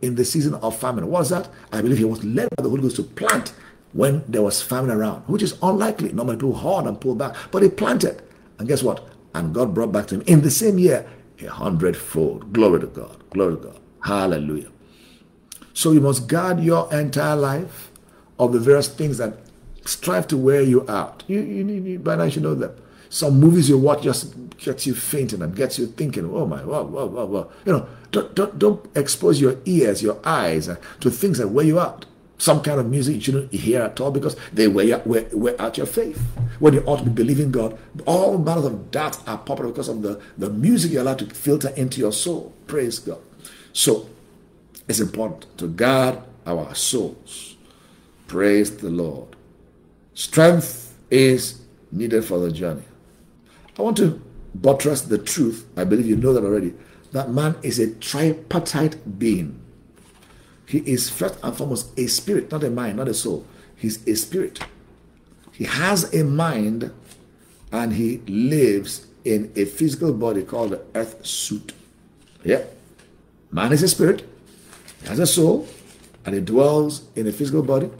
in the season of famine. What was that? I believe he was led by the Holy Ghost to plant when there was famine around, which is unlikely. Normally people hard and pull back, but he planted. And guess what? And God brought back to him in the same year a hundredfold. Glory to God. Glory to God. Hallelujah. So you must guard your entire life of the various things that strive to wear you out. You, you, you by now you know them. Some movies you watch just gets you fainting and gets you thinking, oh my, wow. You know, don't, don't, don't expose your ears, your eyes uh, to things that wear you out. Some kind of music you shouldn't hear at all because they wear, wear, wear out your faith. When you ought to be believing God, all manners of doubts are popular because of the, the music you allow to filter into your soul. Praise God. So, it's important to guard our souls. Praise the Lord. Strength is needed for the journey. I want to buttress the truth. I believe you know that already. That man is a tripartite being. He is first and foremost a spirit, not a mind, not a soul. He's a spirit. He has a mind and he lives in a physical body called the earth suit. Yeah. Man is a spirit, he has a soul, and he dwells in a physical body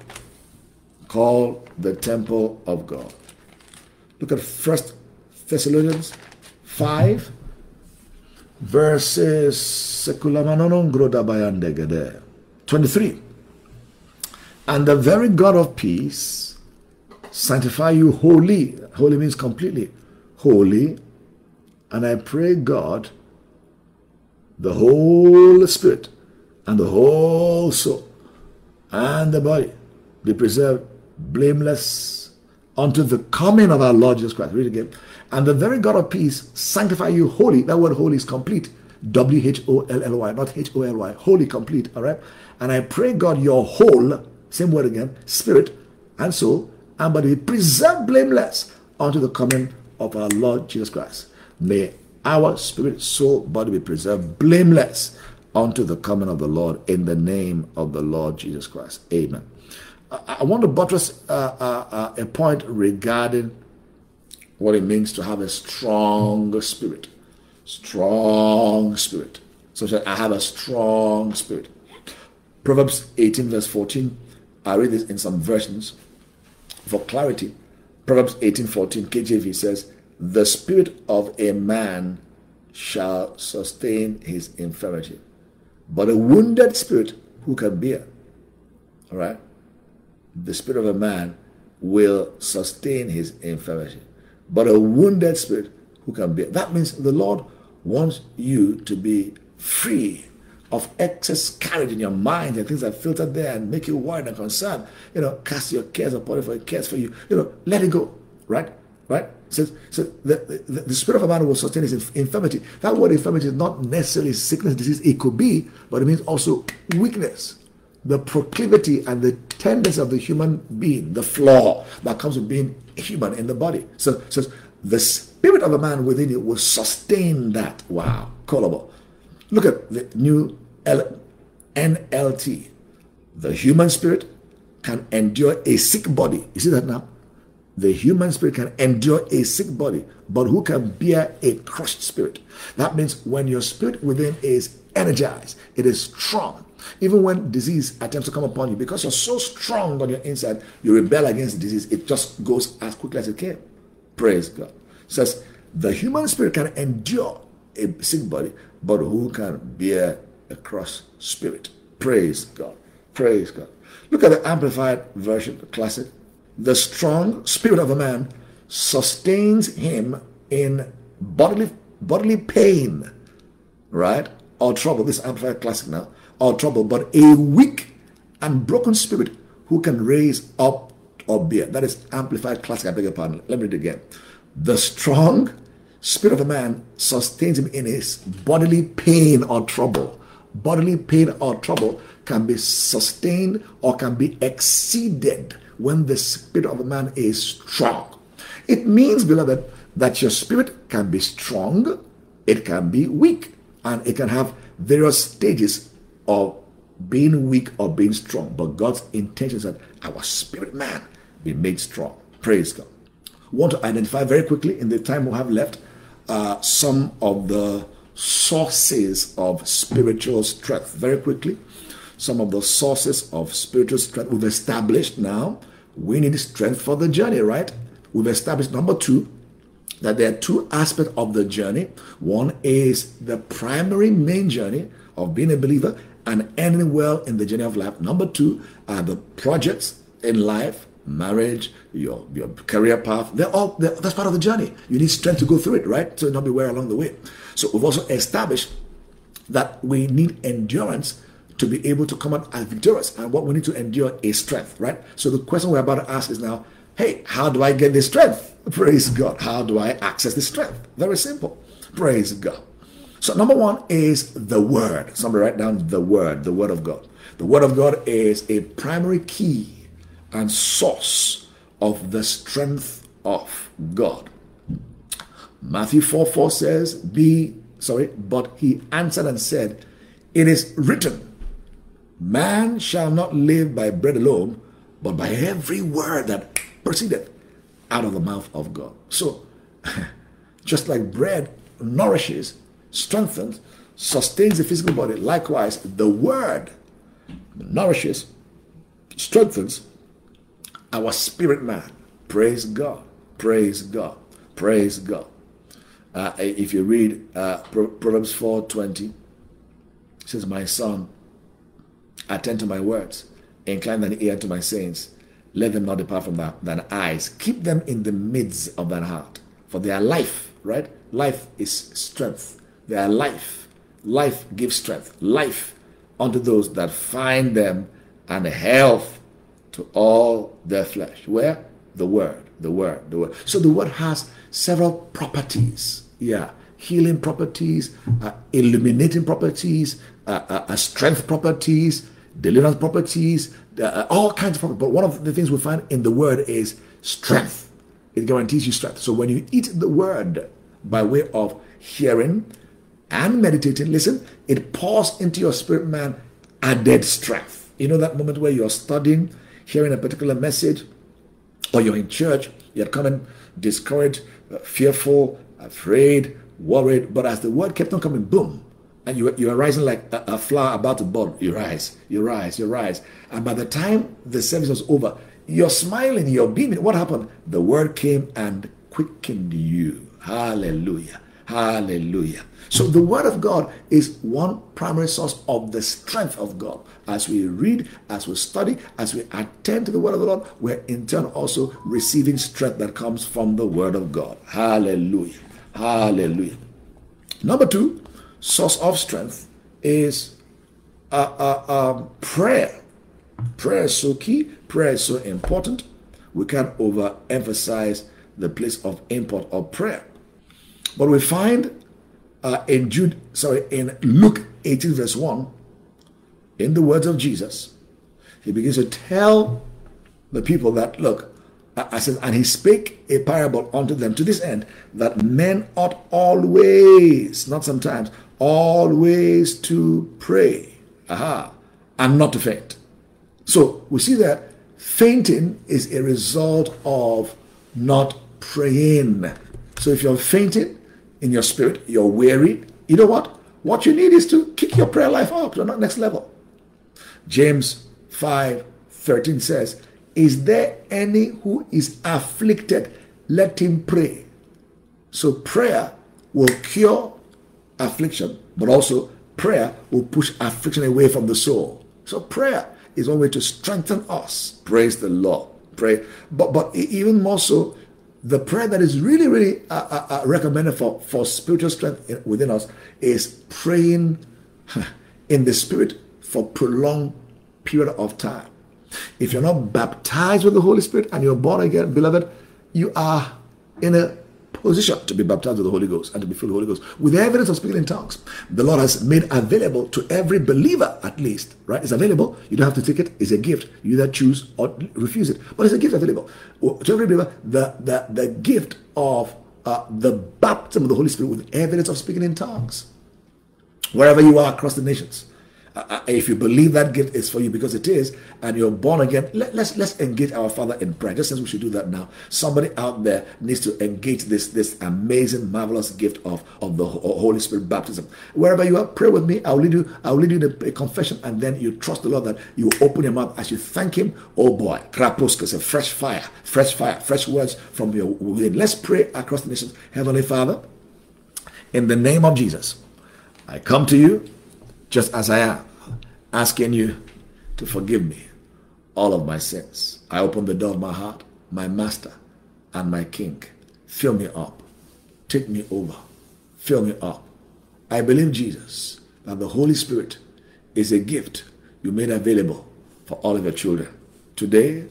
called the temple of God. Look at First Thessalonians 5, verses 23. And the very God of peace sanctify you wholly. Holy means completely. Holy. And I pray God, the whole spirit and the whole soul and the body be preserved blameless unto the coming of our Lord Jesus Christ. Read again. And the very God of peace sanctify you holy. That word holy is complete. W H O L L Y, not H O L Y. Holy, complete. All right. And I pray God, your whole, same word again, spirit and soul and body preserved blameless unto the coming of our Lord Jesus Christ. May our spirit, soul, body be preserved blameless unto the coming of the Lord in the name of the Lord Jesus Christ. Amen. I, want to buttress uh, uh, uh, a point regarding what it means to have a strong spirit. Strong spirit. So I have a strong spirit. Proverbs 18, verse 14. I read this in some versions for clarity. Proverbs 18, 14, KJV says, The spirit of a man shall sustain his infirmity, but a wounded spirit who can bear? All right? The spirit of a man will sustain his infirmity, but a wounded spirit who can bear? That means the Lord wants you to be free of excess carriage in your mind and things that filter there and make you worried and concerned. You know, cast your cares upon it for it cares for you. You know, let it go. Right? Right? So, so the, the, the spirit of a man will sustain his infirmity. That word infirmity is not necessarily sickness, disease. It could be, but it means also weakness. The proclivity and the tendency of the human being, the flaw that comes with being human in the body. So, so the spirit of a man within you will sustain that. Wow. Callable. Look at the new L- NLT. The human spirit can endure a sick body. You see that now? The human spirit can endure a sick body, but who can bear a crushed spirit? That means when your spirit within is energized, it is strong. Even when disease attempts to come upon you, because you're so strong on your inside, you rebel against disease, it just goes as quickly as it came. Praise God. It says the human spirit can endure a sick body, but who can bear a cross spirit? Praise God. Praise God. Look at the Amplified Version, the classic. The strong spirit of a man sustains him in bodily bodily pain, right? Or trouble. This Amplified Classic now. Or trouble, but a weak and broken spirit who can raise up or bear. That is Amplified Classic. I beg your pardon. Let me read it again. The strong spirit of a man sustains him in his bodily pain or trouble. Bodily pain or trouble can be sustained or can be exceeded when the spirit of a man is strong. It means, beloved, that your spirit can be strong, it can be weak, and it can have various stages of being weak or being strong. But God's intention is that our spirit man be made strong. Praise God. want to identify very quickly in the time we have left uh, some of the sources of spiritual strength. Very quickly, some of the sources of spiritual strength we've established now. We need strength for the journey, right? We've established number two that there are two aspects of the journey. One is the primary main journey of being a believer and ending well in the journey of life. Number two are the projects in life marriage, your, your career path. They're all they're, that's part of the journey. You need strength to go through it, right? So not be weary along the way. So we've also established that we need endurance to be able to come out as victorious. And what we need to endure is strength, right? So the question we're about to ask is now, hey, how do I get this strength? Praise God. How do I access this strength? Very simple. Praise God. So number one is the word. Somebody write down the word, the word of God. The word of God is a primary key and source of the strength of God. Matthew 4 4 says, Be, sorry, but he answered and said, It is written, Man shall not live by bread alone, but by every word that proceedeth out of the mouth of God. So, just like bread nourishes, strengthens, sustains the physical body, likewise, the word nourishes, strengthens, our spirit man. Praise God. Praise God. Praise God. Uh, if you read uh, Proverbs 4:20, it says, "My son, attend to my words, incline thine ear to my sayings. let them not depart from thine eyes. Keep them in the midst of thine heart. For their life, right? Life is strength. They are life. Life gives strength. Life unto those that find them, and health to all their flesh. Where? The word. The word. The word. So the word has several properties. Yeah. Healing properties, uh, illuminating properties, uh, uh, uh strength properties, deliverance properties, uh, all kinds of properties. But one of the things we find in the word is strength. It guarantees you strength. So when you eat the word by way of hearing and meditating, listen, it pours into your spirit man added strength. You know that moment where you're studying, hearing a particular message, or you're in church, you're coming discouraged, uh, fearful, afraid, worried, but as the word kept on coming, boom, and you, you are rising like a, a flower about to bud. You rise, you rise, you rise. And by the time the service was over, you're smiling, you're beaming. What happened? The word came and quickened you. Hallelujah. Hallelujah. So the word of God is one primary source of the strength of God. As we read, as we study, as we attend to the word of the Lord, we're in turn also receiving strength that comes from the word of God. Hallelujah. Hallelujah. Number two, source of strength is uh, uh, um, prayer. Prayer is so key, prayer is so important. We can't overemphasize the place of import of prayer. But we find uh, in Jude, sorry, in Luke 18, verse 1, in the words of Jesus, he begins to tell the people that, look, I said, and he spake a parable unto them to this end, that men ought always, not sometimes, always to pray, aha, and not to faint. So we see that fainting is a result of not praying. So if you're fainting in your spirit, you're weary, you know what? What you need is to kick your prayer life up to the next level. James 5 13 says, Is there any who is afflicted? Let him pray. So prayer will cure affliction, but also prayer will push affliction away from the soul. So prayer is one way to strengthen us. Praise the Lord. Pray, but but even more so, the prayer that is really really uh, uh, uh recommended for for spiritual strength within us is praying in the spirit for prolonged period of time. If you're not baptized with the Holy Spirit and you're born again, beloved, you are in a position to be baptized with the Holy Ghost and to be filled with the Holy Ghost with the evidence of speaking in tongues. The Lord has made available to every believer, at least, right? It's available. You don't have to take it. It's a gift. You either choose or refuse it. But it's a gift available. To every believer, the, the, the gift of uh, the baptism of the Holy Spirit with evidence of speaking in tongues. Wherever you are across the nations. If you believe that gift is for you because it is, and you're born again, let, us let's engage our Father in prayer. Just as we should do that now. Somebody out there needs to engage this this amazing, marvelous gift of of the Holy Spirit baptism. Wherever you are, pray with me. I'll lead you. I'll lead you in a, a confession, and then you trust the Lord that you open your mouth as you thank Him. Oh boy, krapuskas, a fresh fire, fresh fire, fresh words from your within. Let's pray across the nations. Heavenly Father, in the name of Jesus, I come to you just as I am, asking you to forgive me all of my sins. I open the door of my heart, my master and my king. Fill me up. Take me over. Fill me up. I believe, Jesus, that the Holy Spirit is a gift you made available for all of your children. Today,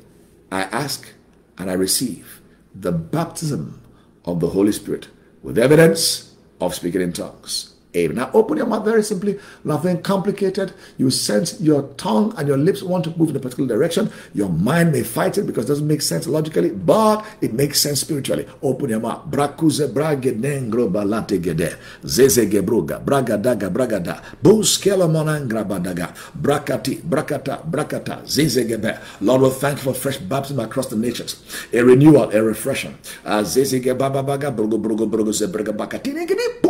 I ask and I receive the baptism of the Holy Spirit with evidence of speaking in tongues. Amen. Now open your mouth very simply, nothing complicated. You sense your tongue and your lips want to move in a particular direction. Your mind may fight it because it doesn't make sense logically, but it makes sense spiritually. Open your mouth. Brakuze brage nengro balate gede. Zeze gebruga. Bragadaga bragada. Buskela monangra. Brakati, brakata, brakata. Lord, we thank you for fresh baptism across the nations. A renewal, a refreshing. Brugo brugo brugo bakati.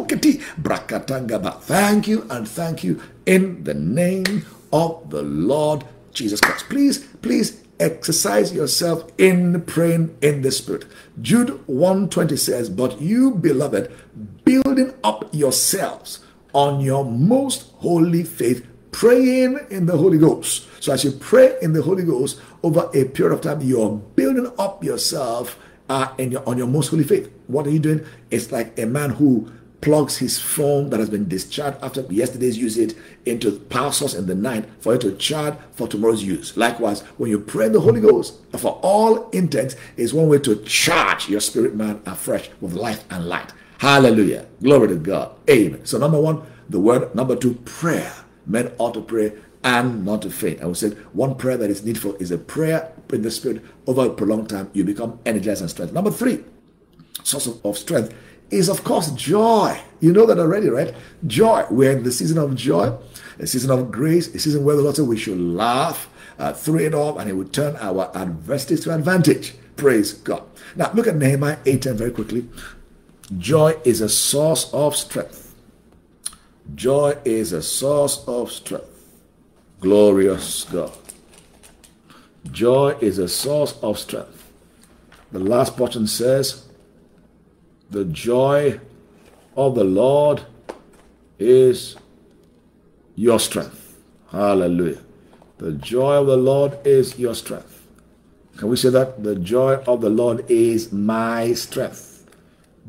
Pukati. Brakata. Thank you and thank you in the name of the Lord Jesus Christ. Please, please exercise yourself in praying in the spirit. Jude 120 says, But you, beloved, building up yourselves on your most holy faith, praying in the Holy Ghost. So as you pray in the Holy Ghost over a period of time, you're building up yourself uh, your, on your most holy faith. What are you doing? It's like a man who plugs his phone that has been discharged after yesterday's usage into power source in the night for it to charge for tomorrow's use. Likewise, when you pray in the Holy Ghost, for all intents, is one way to charge your spirit man afresh with life and light. Hallelujah. Glory to God. Amen. So number one, the word. Number two, prayer. Men ought to pray and not to faint. I would say one prayer that is needful is a prayer in the spirit over a prolonged time. You become energized and strength. Number three, source of, of strength is, of course, joy. You know that already, right? Joy. We're in the season of joy, a season of grace, a season where the Lord said we should laugh uh, through it all and it would turn our adversities to advantage. Praise God. Now, look at Nehemiah 8 and very quickly. Joy is a source of strength. Joy is a source of strength. Glorious God. Joy is a source of strength. The last portion says, the joy of the Lord is your strength. Hallelujah. The joy of the Lord is your strength. Can we say that? The joy of the Lord is my strength.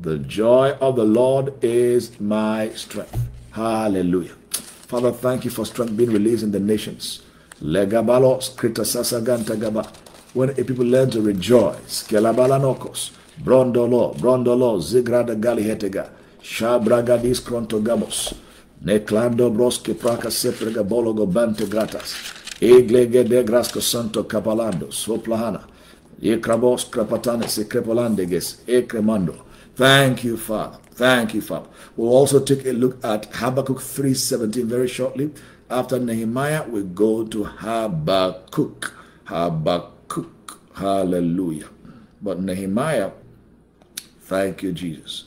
The joy of the Lord is my strength. Hallelujah. Father, thank you for strength being released in the nations. Legabalo scritasasaganta gaba. When a people learn to rejoice, Brondolo, Brondolo, Zigrada Galihetega, Shabragadis Krontogamos, Neclando Broske Praka Seprega Bologo Bante Gratas, Eglege de Grasco Santo Capalando, Soplahana, Ekrabos Krapatanes, Ekrepolandeges, Ekremando. Thank you, Father. Thank you, Father. We'll also take a look at Habakkuk 3.17 very shortly. After Nehemiah, we go to Habakkuk. Habakkuk. Hallelujah. But Nehemiah Thank you, Jesus.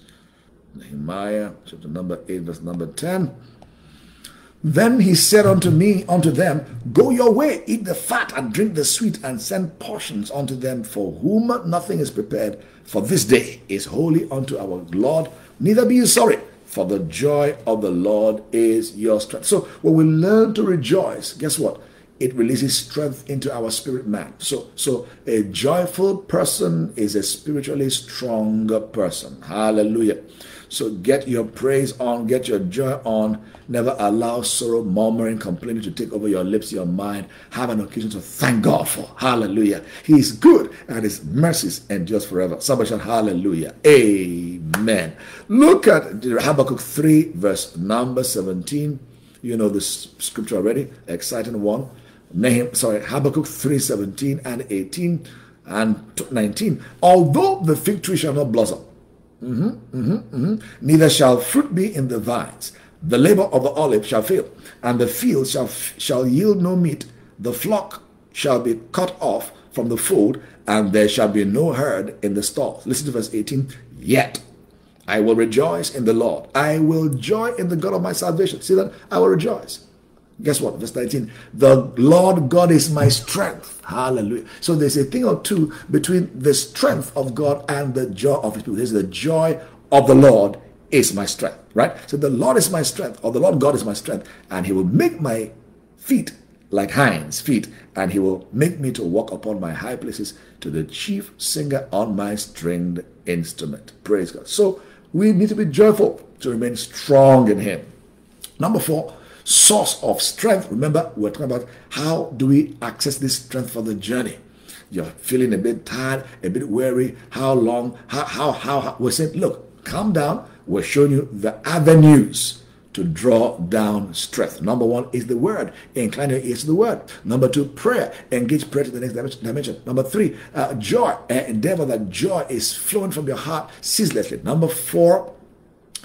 Nehemiah chapter number 8, verse number 10. Then he said unto me, unto them, Go your way, eat the fat and drink the sweet, and send portions unto them for whom nothing is prepared. For this day is holy unto our Lord. Neither be you sorry, for the joy of the Lord is your strength. So when we learn to rejoice, guess what? It releases strength into our spirit man. So, so a joyful person is a spiritually stronger person. Hallelujah. So get your praise on, get your joy on. Never allow sorrow, murmuring, complaining to take over your lips, your mind. Have an occasion to thank God for. Hallelujah. He is good and his mercies endures forever. Somebody shout hallelujah. Amen. Look at Habakkuk 3, verse number 17. You know this scripture already. Exciting one. Nahum, sorry, Habakkuk 3 17 and 18 and 19. Although the fig tree shall not blossom, mm-hmm, mm-hmm, mm-hmm, neither shall fruit be in the vines, the labor of the olive shall fail, and the field shall, shall yield no meat, the flock shall be cut off from the fold, and there shall be no herd in the stalls. Listen to verse 18. Yet I will rejoice in the Lord. I will joy in the God of my salvation. See that? I will rejoice. Guess what? Verse 19. The Lord God is my strength. Hallelujah. So there's a thing or two between the strength of God and the joy of his people. There's the joy of the Lord is my strength, right? So the Lord is my strength, or the Lord God is my strength, and he will make my feet like hinds feet, and he will make me to walk upon my high places to the chief singer on my stringed instrument. Praise God. So we need to be joyful to remain strong in him. Number four, source of strength. Remember, we're talking about how do we access this strength for the journey. You're feeling a bit tired, a bit weary. How long? How, how, how, how? We're saying, look, calm down. We're showing you the avenues to draw down strength. Number one is the word. Incline your ears to the word. Number two, prayer. Engage prayer to the next dimension. Number three, uh, joy. Uh, endeavor that joy is flowing from your heart ceaselessly. Number four,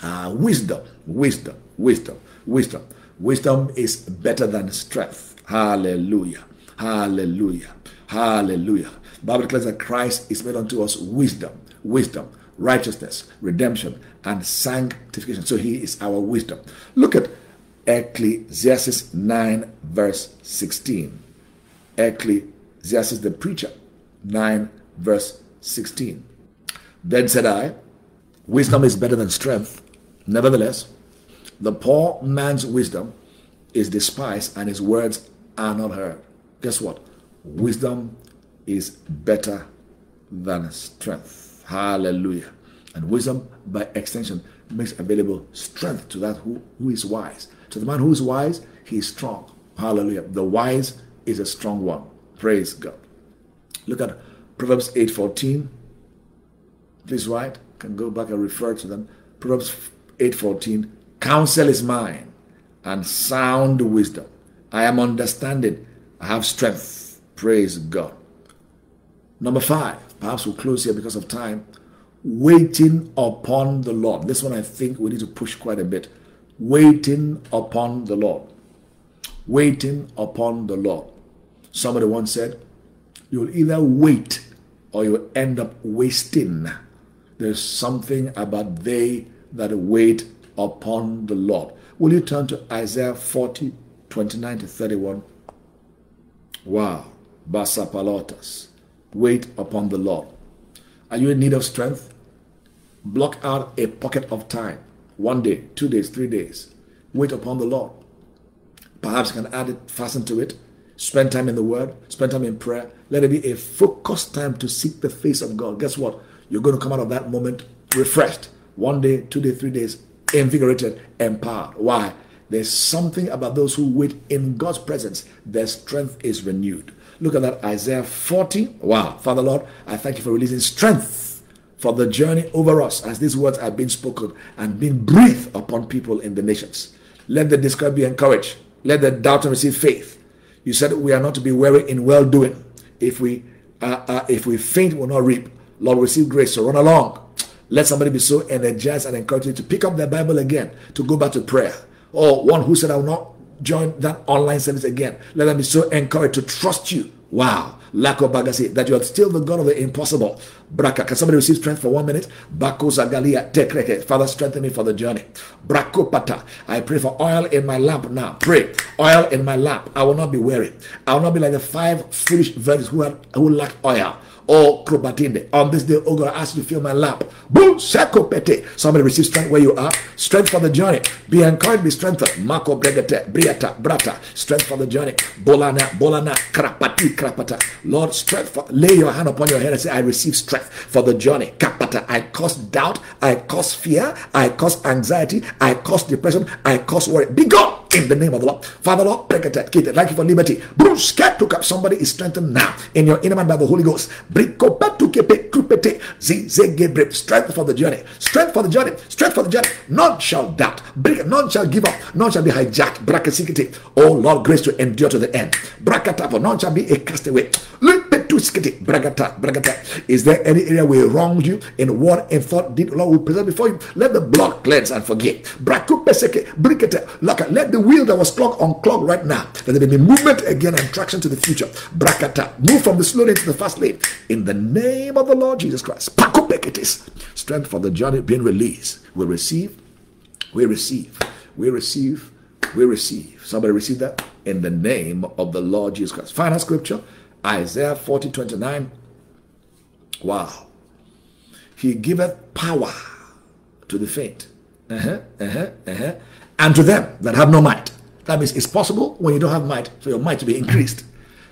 uh, wisdom. Wisdom. Wisdom. Wisdom. Wisdom is better than strength. Hallelujah. Hallelujah. Hallelujah. Bible declares that Christ is made unto us wisdom, wisdom, righteousness, redemption, and sanctification. So he is our wisdom. Look at Ecclesiastes 9, verse 16. Ecclesiastes the preacher, 9, verse 16. Then said I, Wisdom is better than strength. Nevertheless, the poor man's wisdom is despised and his words are not heard. Guess what? Wisdom is better than strength. Hallelujah. And wisdom, by extension, makes available strength to that who, who is wise. To the man who is wise, he is strong. Hallelujah. The wise is a strong one. Praise God. Look at Proverbs 8:14. Please write. Can go back and refer to them. Proverbs 8:14. Counsel is mine, and sound wisdom. I am understanding. I have strength. Praise God. Number five. Perhaps we'll close here because of time. Waiting upon the Lord. This one I think we need to push quite a bit. Waiting upon the Lord. Waiting upon the Lord. Somebody once said, You'll either wait or you'll end up wasting. There's something about they that wait upon the Lord. Will you turn to Isaiah 40, 29 to 31? Wow. Basa palotas. Wait upon the Lord. Are you in need of strength? Block out a pocket of time. One day, two days, three days. Wait upon the Lord. Perhaps you can add it, fasten to it. Spend time in the Word, spend time in prayer. Let it be a focused time to seek the face of God. Guess what? You're going to come out of that moment refreshed. One day, two days, three days, invigorated, empowered. Why? There's something about those who wait in God's presence, their strength is renewed. Look at that, Isaiah 40. Wow. Father Lord, I thank you for releasing strength for the journey over us as these words are being spoken and being breathed upon people in the nations. Let the discouraged be encouraged. Let the doubter receive faith. You said we are not to be weary in well doing. If we uh, uh, if we faint, we'll not reap. Lord, receive grace. So run along. Let somebody be so energized and encouraged to pick up their Bible again, to go back to prayer. Or one who said, I will not join that online service again. Let them be so encouraged to trust you. Wow. Lako bagasi, that you are still the God of the impossible. Braka, can somebody receive strength for one minute? Bako zagalia tekreke. Father, strengthen me for the journey. Brako pata. I pray for oil in my lamp now. Pray. Oil in my lamp. I will not be weary. I will not be like the five foolish virgins who had who lack oil. Oh, Krobatinde. On this day, oh God, I ask you to fill my. Boom, pete. Somebody receive strength where you are. Strength for the journey. Be encouraged, be strengthened. Mako bregate, briata, brata. Strength for the journey. Bolana, bolana, krapati, krapata. Lord, strength for, lay your hand upon your head and say, I receive strength for the journey. Kapata. I cause doubt. I cause fear. I cause anxiety. I cause depression. I cause worry. Be gone in the name of the Lord. Father, Lord, thank you for liberty. Up. Somebody is strengthened now in your inner man by the Holy Ghost. Strength for the journey. Strength for the journey. Strength for the journey. None shall doubt. None shall give up. None shall be hijacked. Oh Lord, grace to endure to the end. None shall be a castaway. Bragata. Is there any area where wronged you in word and thought, did Lord will present before you? Let the blood cleanse and forgive. Brakupeseke, brikete, laka. Let the wheel that was clogged unclog right now. Let there be movement again and traction to the future. Brakata. Move from the slow lane to the fast lane. In the name of the Lord Jesus Christ. Pakupeketis. Strength for the journey being released. We receive. We receive. We receive. We receive. Somebody receive that? In the name of the Lord Jesus Christ. Final scripture. Isaiah 40 29. Wow. He giveth power to the faint. Uh-huh, uh-huh, uh-huh. And to them that have no might. That means it's possible when you don't have might for your might to be increased.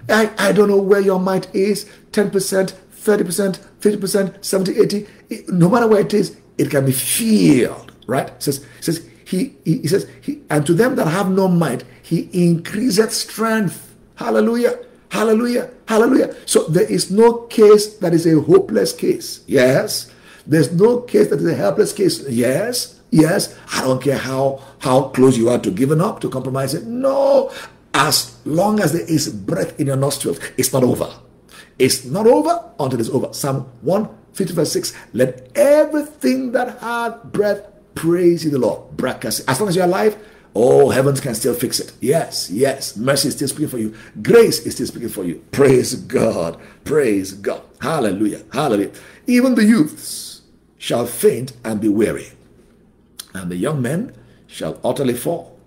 I, I don't know where your might is 10%, 30%, 50%, 70, 80. no matter where it is, it can be filled. Right? It says, it says he, he, he says, he, and to them that have no might, he increaseth strength. Hallelujah. Hallelujah. Hallelujah. So there is no case that is a hopeless case. Yes. There's no case that is a helpless case. Yes. Yes. I don't care how how close you are to giving up, to compromising. No. As long as there is breath in your nostrils, it's not over. It's not over until it's over. Psalm 150 verse 6. Let everything that had breath praise the Lord. As long as you're alive, Oh, heavens can still fix it. Yes, yes. Mercy is still speaking for you. Grace is still speaking for you. Praise God. Praise God. Hallelujah. Hallelujah. Even the youths shall faint and be weary, and the young men shall utterly fall.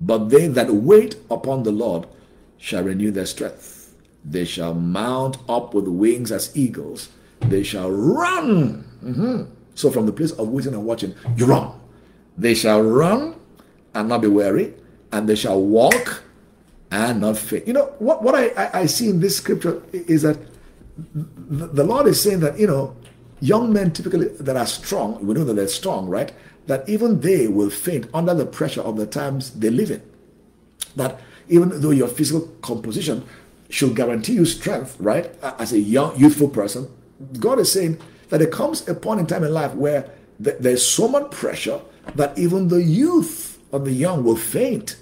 But they that wait upon the Lord shall renew their strength. They shall mount up with wings as eagles. They shall run. Mm-hmm. So, from the place of waiting and watching, you run. They shall run and not be weary. and they shall walk and not faint. You know, what, what I, I, I see in this scripture is that the Lord is saying that, you know, young men typically that are strong, we know that they're strong, right? That even they will faint under the pressure of the times they live in. That even though your physical composition should guarantee you strength, right? As a young, youthful person, God is saying that there comes a point in time in life where there's so much pressure that even the youth of the young will faint.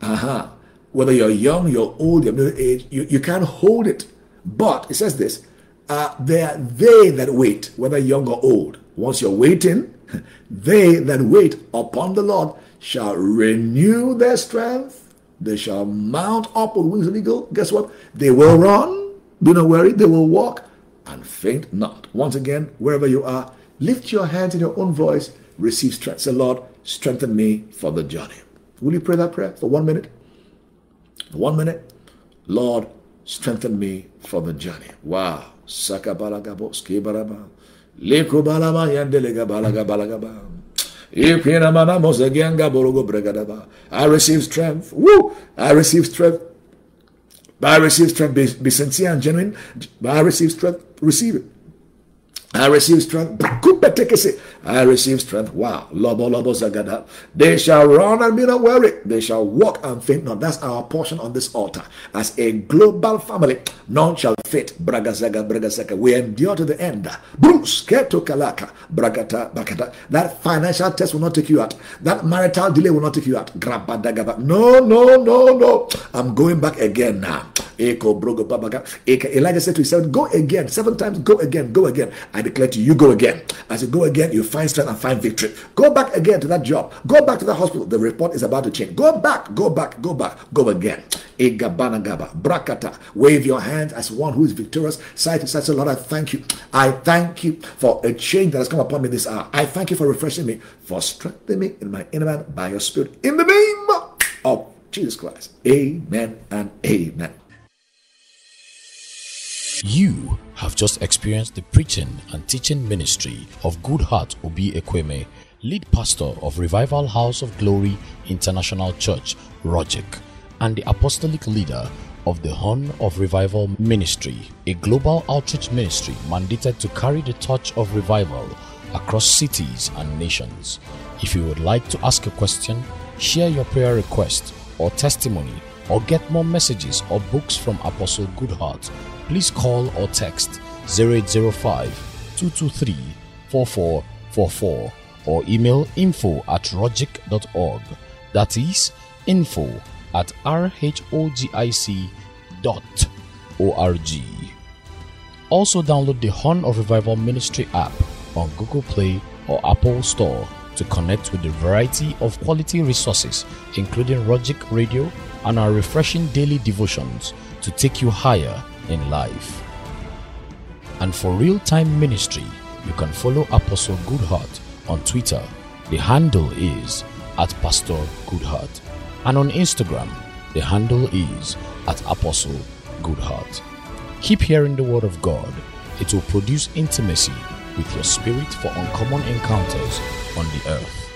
Uh-huh. Whether you're young, you're old, you're middle age, you, you can't hold it. But it says this uh, they are they that wait, whether young or old. Once you're waiting, they that wait upon the Lord shall renew their strength. They shall mount up with wings of eagle. Guess what? They will run. Do not worry. They will walk and faint not. Once again, wherever you are, lift your hands in your own voice. Receive strength. Say, Lord, strengthen me for the journey. Will you pray that prayer for one minute? For one minute. Lord, strengthen me for the journey. Wow. Sakabalagabo, skibaraba. Lekubalama yandelega balaga balagaba. I receive strength. Woo! I receive strength. I receive strength. Be, be sincere and genuine. I receive strength. Receive it. I receive strength. I receive strength. Wow. Lobo lobo zagada. They shall run and be not weary. They shall walk and faint not. That's our portion on this altar. As a global family, none shall faint. Bragazaga bragazaga. We endure to the end. Bruce kalaka. Bragata bakata. That financial test will not take you out. That marital delay will not take you out. No, no, no, no. I'm going back again now. Elijah said to himself, Go again. Seven times, go again, go again. I declare to you, go again. As you go again, you find strength and find victory. Go back again to that job. Go back to the hospital. The report is about to change. Go back, go back, go back, go again. Egabana gaba, brakata. Wave your hands as one who is victorious. Say to such a Lord, I thank you. I thank you for a change that has come upon me this hour. I thank you for refreshing me, for strengthening me in my inner man by your spirit. In the name of Jesus Christ. Amen and amen. You have just experienced the preaching and teaching ministry of Goodheart Obi Ekweme, lead pastor of Revival House of Glory International Church, Rogic, and the apostolic leader of the Horn of Revival Ministry, a global outreach ministry mandated to carry the torch of revival across cities and nations. If you would like to ask a question, share your prayer request or testimony, or get more messages or books from Apostle Goodheart, please call or text 0805 223 4444 or email info at rhogic.org. That is info at rhogic.org. Also, download the Horn of Revival Ministry app on Google Play or Apple Store to connect with a variety of quality resources, including Rogic Radio and our refreshing daily devotions to take you higher in life. And for real time ministry, you can follow Apostle Goodheart on Twitter. The handle is at Pastor Goodheart. And on Instagram, the handle is at Apostle Goodheart. Keep hearing the Word of God, it will produce intimacy with your spirit for uncommon encounters on the earth.